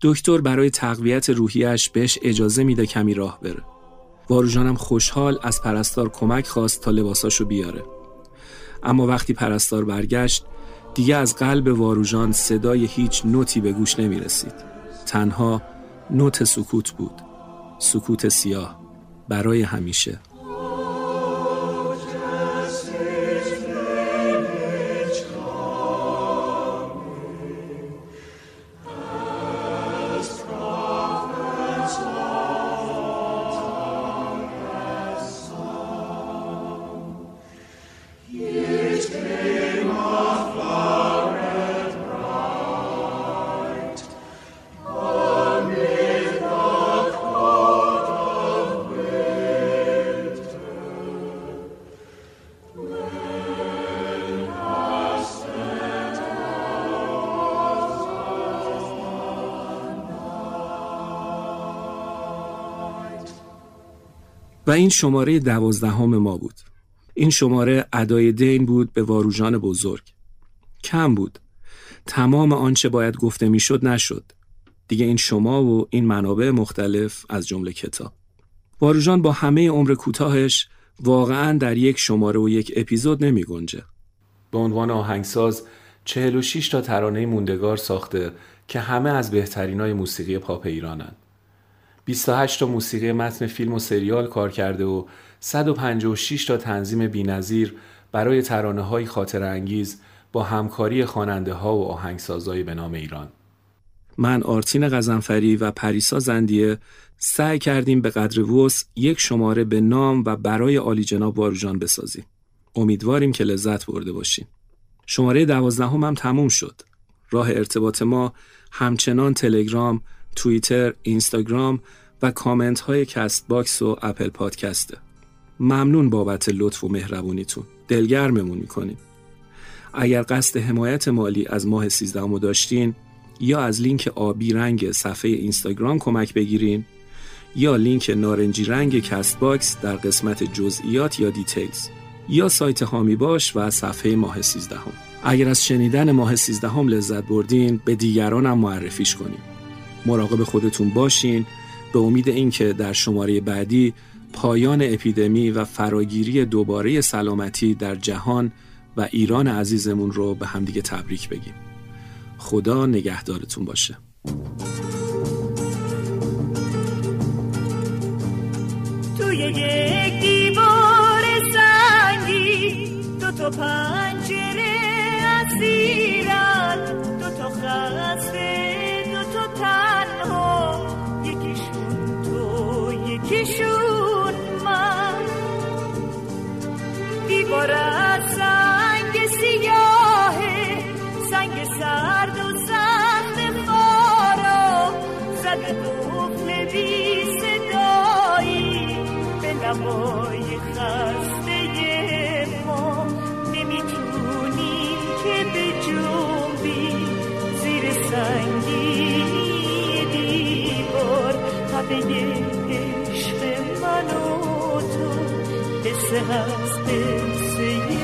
دکتر برای تقویت روحیش بهش اجازه میده کمی راه بره. واروژانم خوشحال از پرستار کمک خواست تا لباساشو بیاره. اما وقتی پرستار برگشت دیگه از قلب واروژان صدای هیچ نوتی به گوش نمی رسید تنها نوت سکوت بود. سکوت سیاه. برای همیشه. این شماره دوازدهم ما بود. این شماره ادای دین بود به واروژان بزرگ. کم بود. تمام آنچه باید گفته می‌شد نشد. دیگه این شما و این منابع مختلف از جمله کتاب. واروژان با همه عمر کوتاهش واقعا در یک شماره و یک اپیزود نمی گنجه. به عنوان آهنگساز 46 تا ترانه موندگار ساخته که همه از بهترینای موسیقی پاپ ایرانن. 28 تا موسیقی متن فیلم و سریال کار کرده و 156 تا تنظیم بینظیر برای ترانه های خاطر انگیز با همکاری خواننده ها و آهنگسازایی به نام ایران. من آرتین غزنفری و پریسا زندیه سعی کردیم به قدر وس یک شماره به نام و برای عالی جناب واروژان بسازیم. امیدواریم که لذت برده باشیم. شماره دوازدهم هم تموم شد. راه ارتباط ما همچنان تلگرام، توییتر، اینستاگرام و کامنت های کست باکس و اپل پادکسته. ممنون بابت لطف و مهربونیتون. دلگرممون می‌کنین. اگر قصد حمایت مالی از ماه سیزدهمو داشتین یا از لینک آبی رنگ صفحه اینستاگرام کمک بگیرین یا لینک نارنجی رنگ کست باکس در قسمت جزئیات یا details یا سایت حامی باش و صفحه ماه سیزدهم اگر از شنیدن ماه سیزدهم لذت بردین به دیگران هم معرفیش کنیم مراقب خودتون باشین. به امید اینکه در شماره بعدی پایان اپیدمی و فراگیری دوباره سلامتی در جهان و ایران عزیزمون رو به همدیگه تبریک بگیم. خدا نگهدارتون باشه. توی یک دیوار سنگی دو تا پنجره اسیرن دو تا خسته تو یکیشون من. دیوار از سنگ سیاهه سنگ سرد و سخت خارا زده قفل بی صدایی به لبای خسته ما. نمی‌تونیم که به جنبی زیر سنگی دیوار همه قصه هست